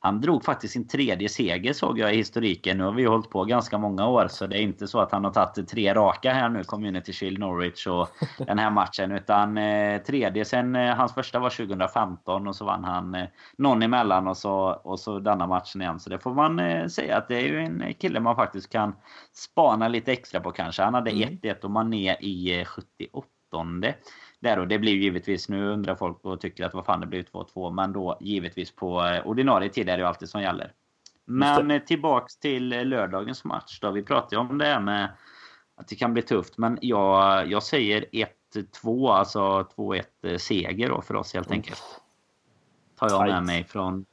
han drog faktiskt sin tredje seger såg jag i historiken. Nu har vi hållit på ganska många år så det är inte så att han har tagit tre raka här nu, Community Shield Norwich och <laughs> den här matchen. Utan eh, tredje sen, eh, hans första var 2015 och så vann han någon emellan och så, och så denna matchen igen. Så det får man säga att det är ju en kille man faktiskt kan spana lite extra på kanske. Han hade 1-1 mm. och Mané i 78 där och det blir givetvis, nu undrar folk och tycker att vad fan det blir 2-2, men då givetvis på eh, ordinarie tid är det alltid som gäller. Men eh, tillbaks till eh, lördagens match då. Vi pratade om det här med att det kan bli tufft, men jag, jag säger 1-2, alltså 2-1 seger då för oss helt enkelt. Tar jag med mig från,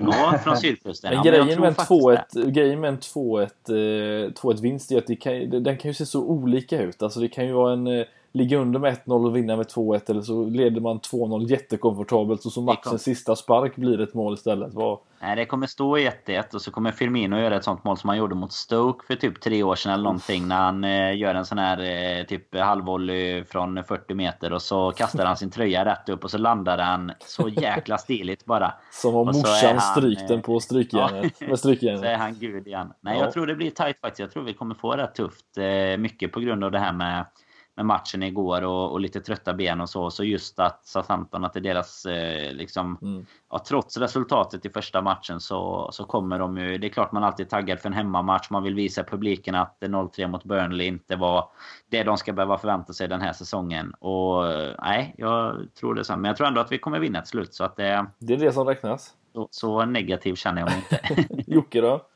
ja, från sydkusten. Ja, grejen, med 2-1, grejen med en 2-1 vinst är att det kan, den kan ju se så olika ut. Alltså det kan ju vara en ligga under med 1-0 och vinna med 2-1 eller så leder man 2-0 jättekomfortabelt och så matchens sista spark blir ett mål istället. Vad... Nej, det kommer stå 1-1 och så kommer Firmino göra ett sånt mål som han gjorde mot Stoke för typ tre år sedan eller någonting. När han eh, gör en sån här eh, typ halvvolley från 40 meter och så kastar han sin tröja rätt upp och så landar han så jäkla stiligt bara. Som om morsan strykt den på strykjärnet. <laughs> Ja, Så är han gud igen. Nej, ja. jag tror det blir tight faktiskt. Jag tror vi kommer få rätt tufft. Eh, mycket på grund av det här med med matchen igår och, och, lite trötta ben och så. Så just att Southampton, att det är deras eh, liksom, mm. ja, trots resultatet i första matchen så, så kommer de ju, det är klart man alltid är taggad för en hemmamatch. Man vill visa publiken att 0-3 mot Burnley inte var det de ska behöva förvänta sig den här säsongen. Och nej, jag tror det så. Men jag tror ändå att vi kommer vinna till slut. Så att det, det är det som räknas. Så, så negativ känner jag mig inte. <laughs> Jocke då?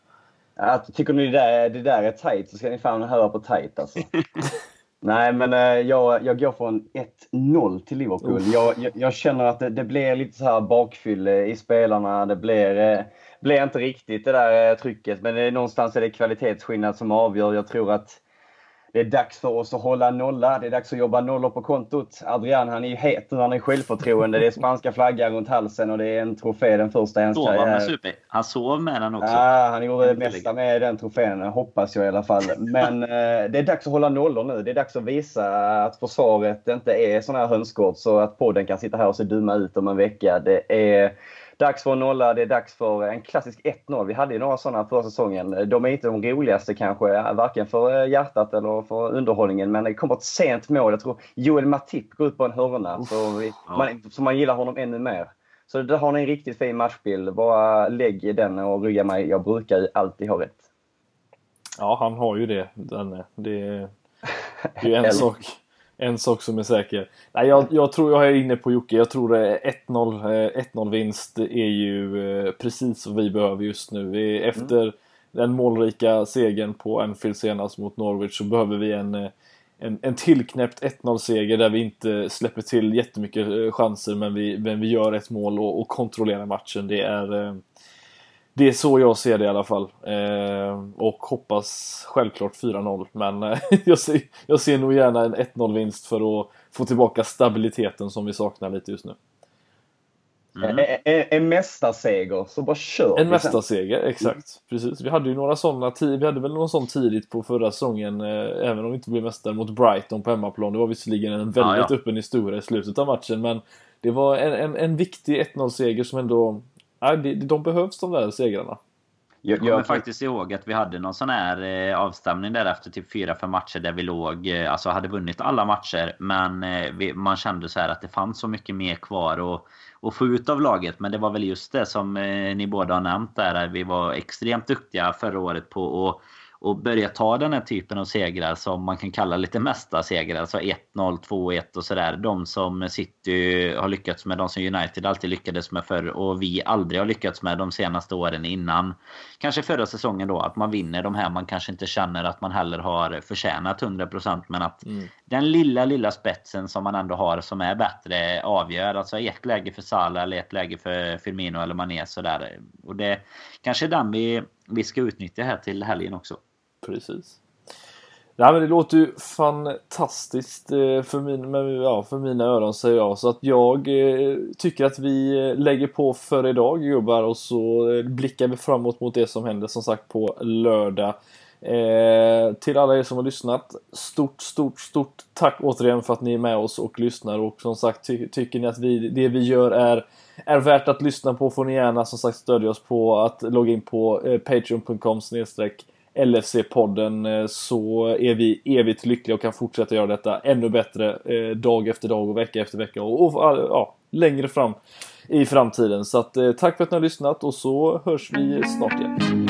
Ja, tycker ni det där, det där är tight så ska ni fan höra på tight alltså. <laughs> Nej, men eh, jag, jag går från 1-0 till Liverpool. Jag, jag, jag, känner att det, det, blir lite så här bakfylle i spelarna. Det blir, eh, blir inte riktigt det där eh, trycket, men det är, någonstans är det kvalitetsskillnad som avgör. Jag tror att det är dags för oss att hålla nolla. Det är dags att jobba nollor på kontot. Adrian han är het nu, han är självförtroende. Det är spanska flaggan runt halsen och det är en trofé, den första i hans karriär. Super. Han sov med den också. Ja, han gjorde det mesta med den trofén, hoppas jag i alla fall. Men eh, det är dags att hålla nollor nu. Det är dags att visa att försvaret inte är sån här hönsgård så att podden kan sitta här och se dumma ut om en vecka. Det är dags för en nolla. Det är dags för en klassisk 1-0. Vi hade ju några sådana förra säsongen. De är inte de roligaste kanske, varken för hjärtat eller för underhållningen. Men det kommer ett sent mål. Jag tror Joel Matip går ut på en hörna. Så, vi, ja. man, så man gillar honom ännu mer. Så där har ni en riktigt fin matchbild. Bara lägg den och rygga mig. Jag brukar ju alltid ha rätt. Ja, han har ju det. Den, det, det är en <laughs> sak en sak som är säker. Nej, jag, jag tror jag är inne på Jocke. Jag tror 1-0 1-0 eh, vinst är ju eh, precis vad vi behöver just nu. Vi, efter den målrika segern på Anfield senast mot Norwich så behöver vi en, eh, en, en tillknäppt 1-0-seger där vi inte släpper till jättemycket eh, chanser men vi, men vi gör ett mål och, och kontrollerar matchen. Det är, det är så jag ser det i alla fall. och hoppas självklart 4-0 men <laughs> jag, ser, jag ser nog gärna en 1-0-vinst för att få tillbaka stabiliteten som vi saknar lite just nu. Mm. En, en mästarseger, så bara kör En mästarseger, exakt. Precis. Vi hade ju några sådana, vi hade väl någon sån tidigt på förra säsongen, eh, även om vi inte blev mästare mot Brighton på hemmaplan. Det var visserligen en väldigt ja, ja. öppen historia i slutet av matchen, men det var en, en, en viktig 1-0-seger som ändå... Ja, de, de behövs de där segrarna. Jag kommer faktiskt ihåg att vi hade någon sån här eh, avstämning där efter typ 4-5 matcher där vi låg, eh, alltså hade vunnit alla matcher. Men eh, vi, man kände så här att det fanns så mycket mer kvar och att få ut av laget. Men det var väl just det som eh, ni båda har nämnt där. Vi var extremt duktiga förra året på att och börja ta den här typen av segrar som man kan kalla lite mesta segrar. Alltså 1-0, 2-1 och sådär. De som City har lyckats med, de som United alltid lyckades med förr och vi aldrig har lyckats med de senaste åren innan. Kanske förra säsongen då, att man vinner de här man kanske inte känner att man heller har förtjänat 100% men att mm. den lilla, lilla spetsen som man ändå har som är bättre avgör. Alltså ett läge för Salah eller ett läge för Firmino eller Mané sådär. Och det kanske är den vi, vi ska utnyttja här till helgen också. Precis. Nej men det låter ju fantastiskt eh, för, min, ja, för mina öron säger jag. Så att jag eh, tycker att vi eh, lägger på för idag gubbar och så eh, blickar vi framåt mot det som händer som sagt på lördag. Eh, till alla er som har lyssnat, stort, stort, stort tack återigen för att ni är med oss och lyssnar och som sagt ty tycker ni att vi, det vi gör är, är värt att lyssna på får ni gärna som sagt stödja oss på att logga in på eh, patreon.com snedstreck LFC-podden eh, så är vi evigt lyckliga och kan fortsätta göra detta ännu bättre eh, dag efter dag och vecka efter vecka och, och ja, längre fram i framtiden. Så att, eh, tack för att ni har lyssnat och så hörs vi snart igen.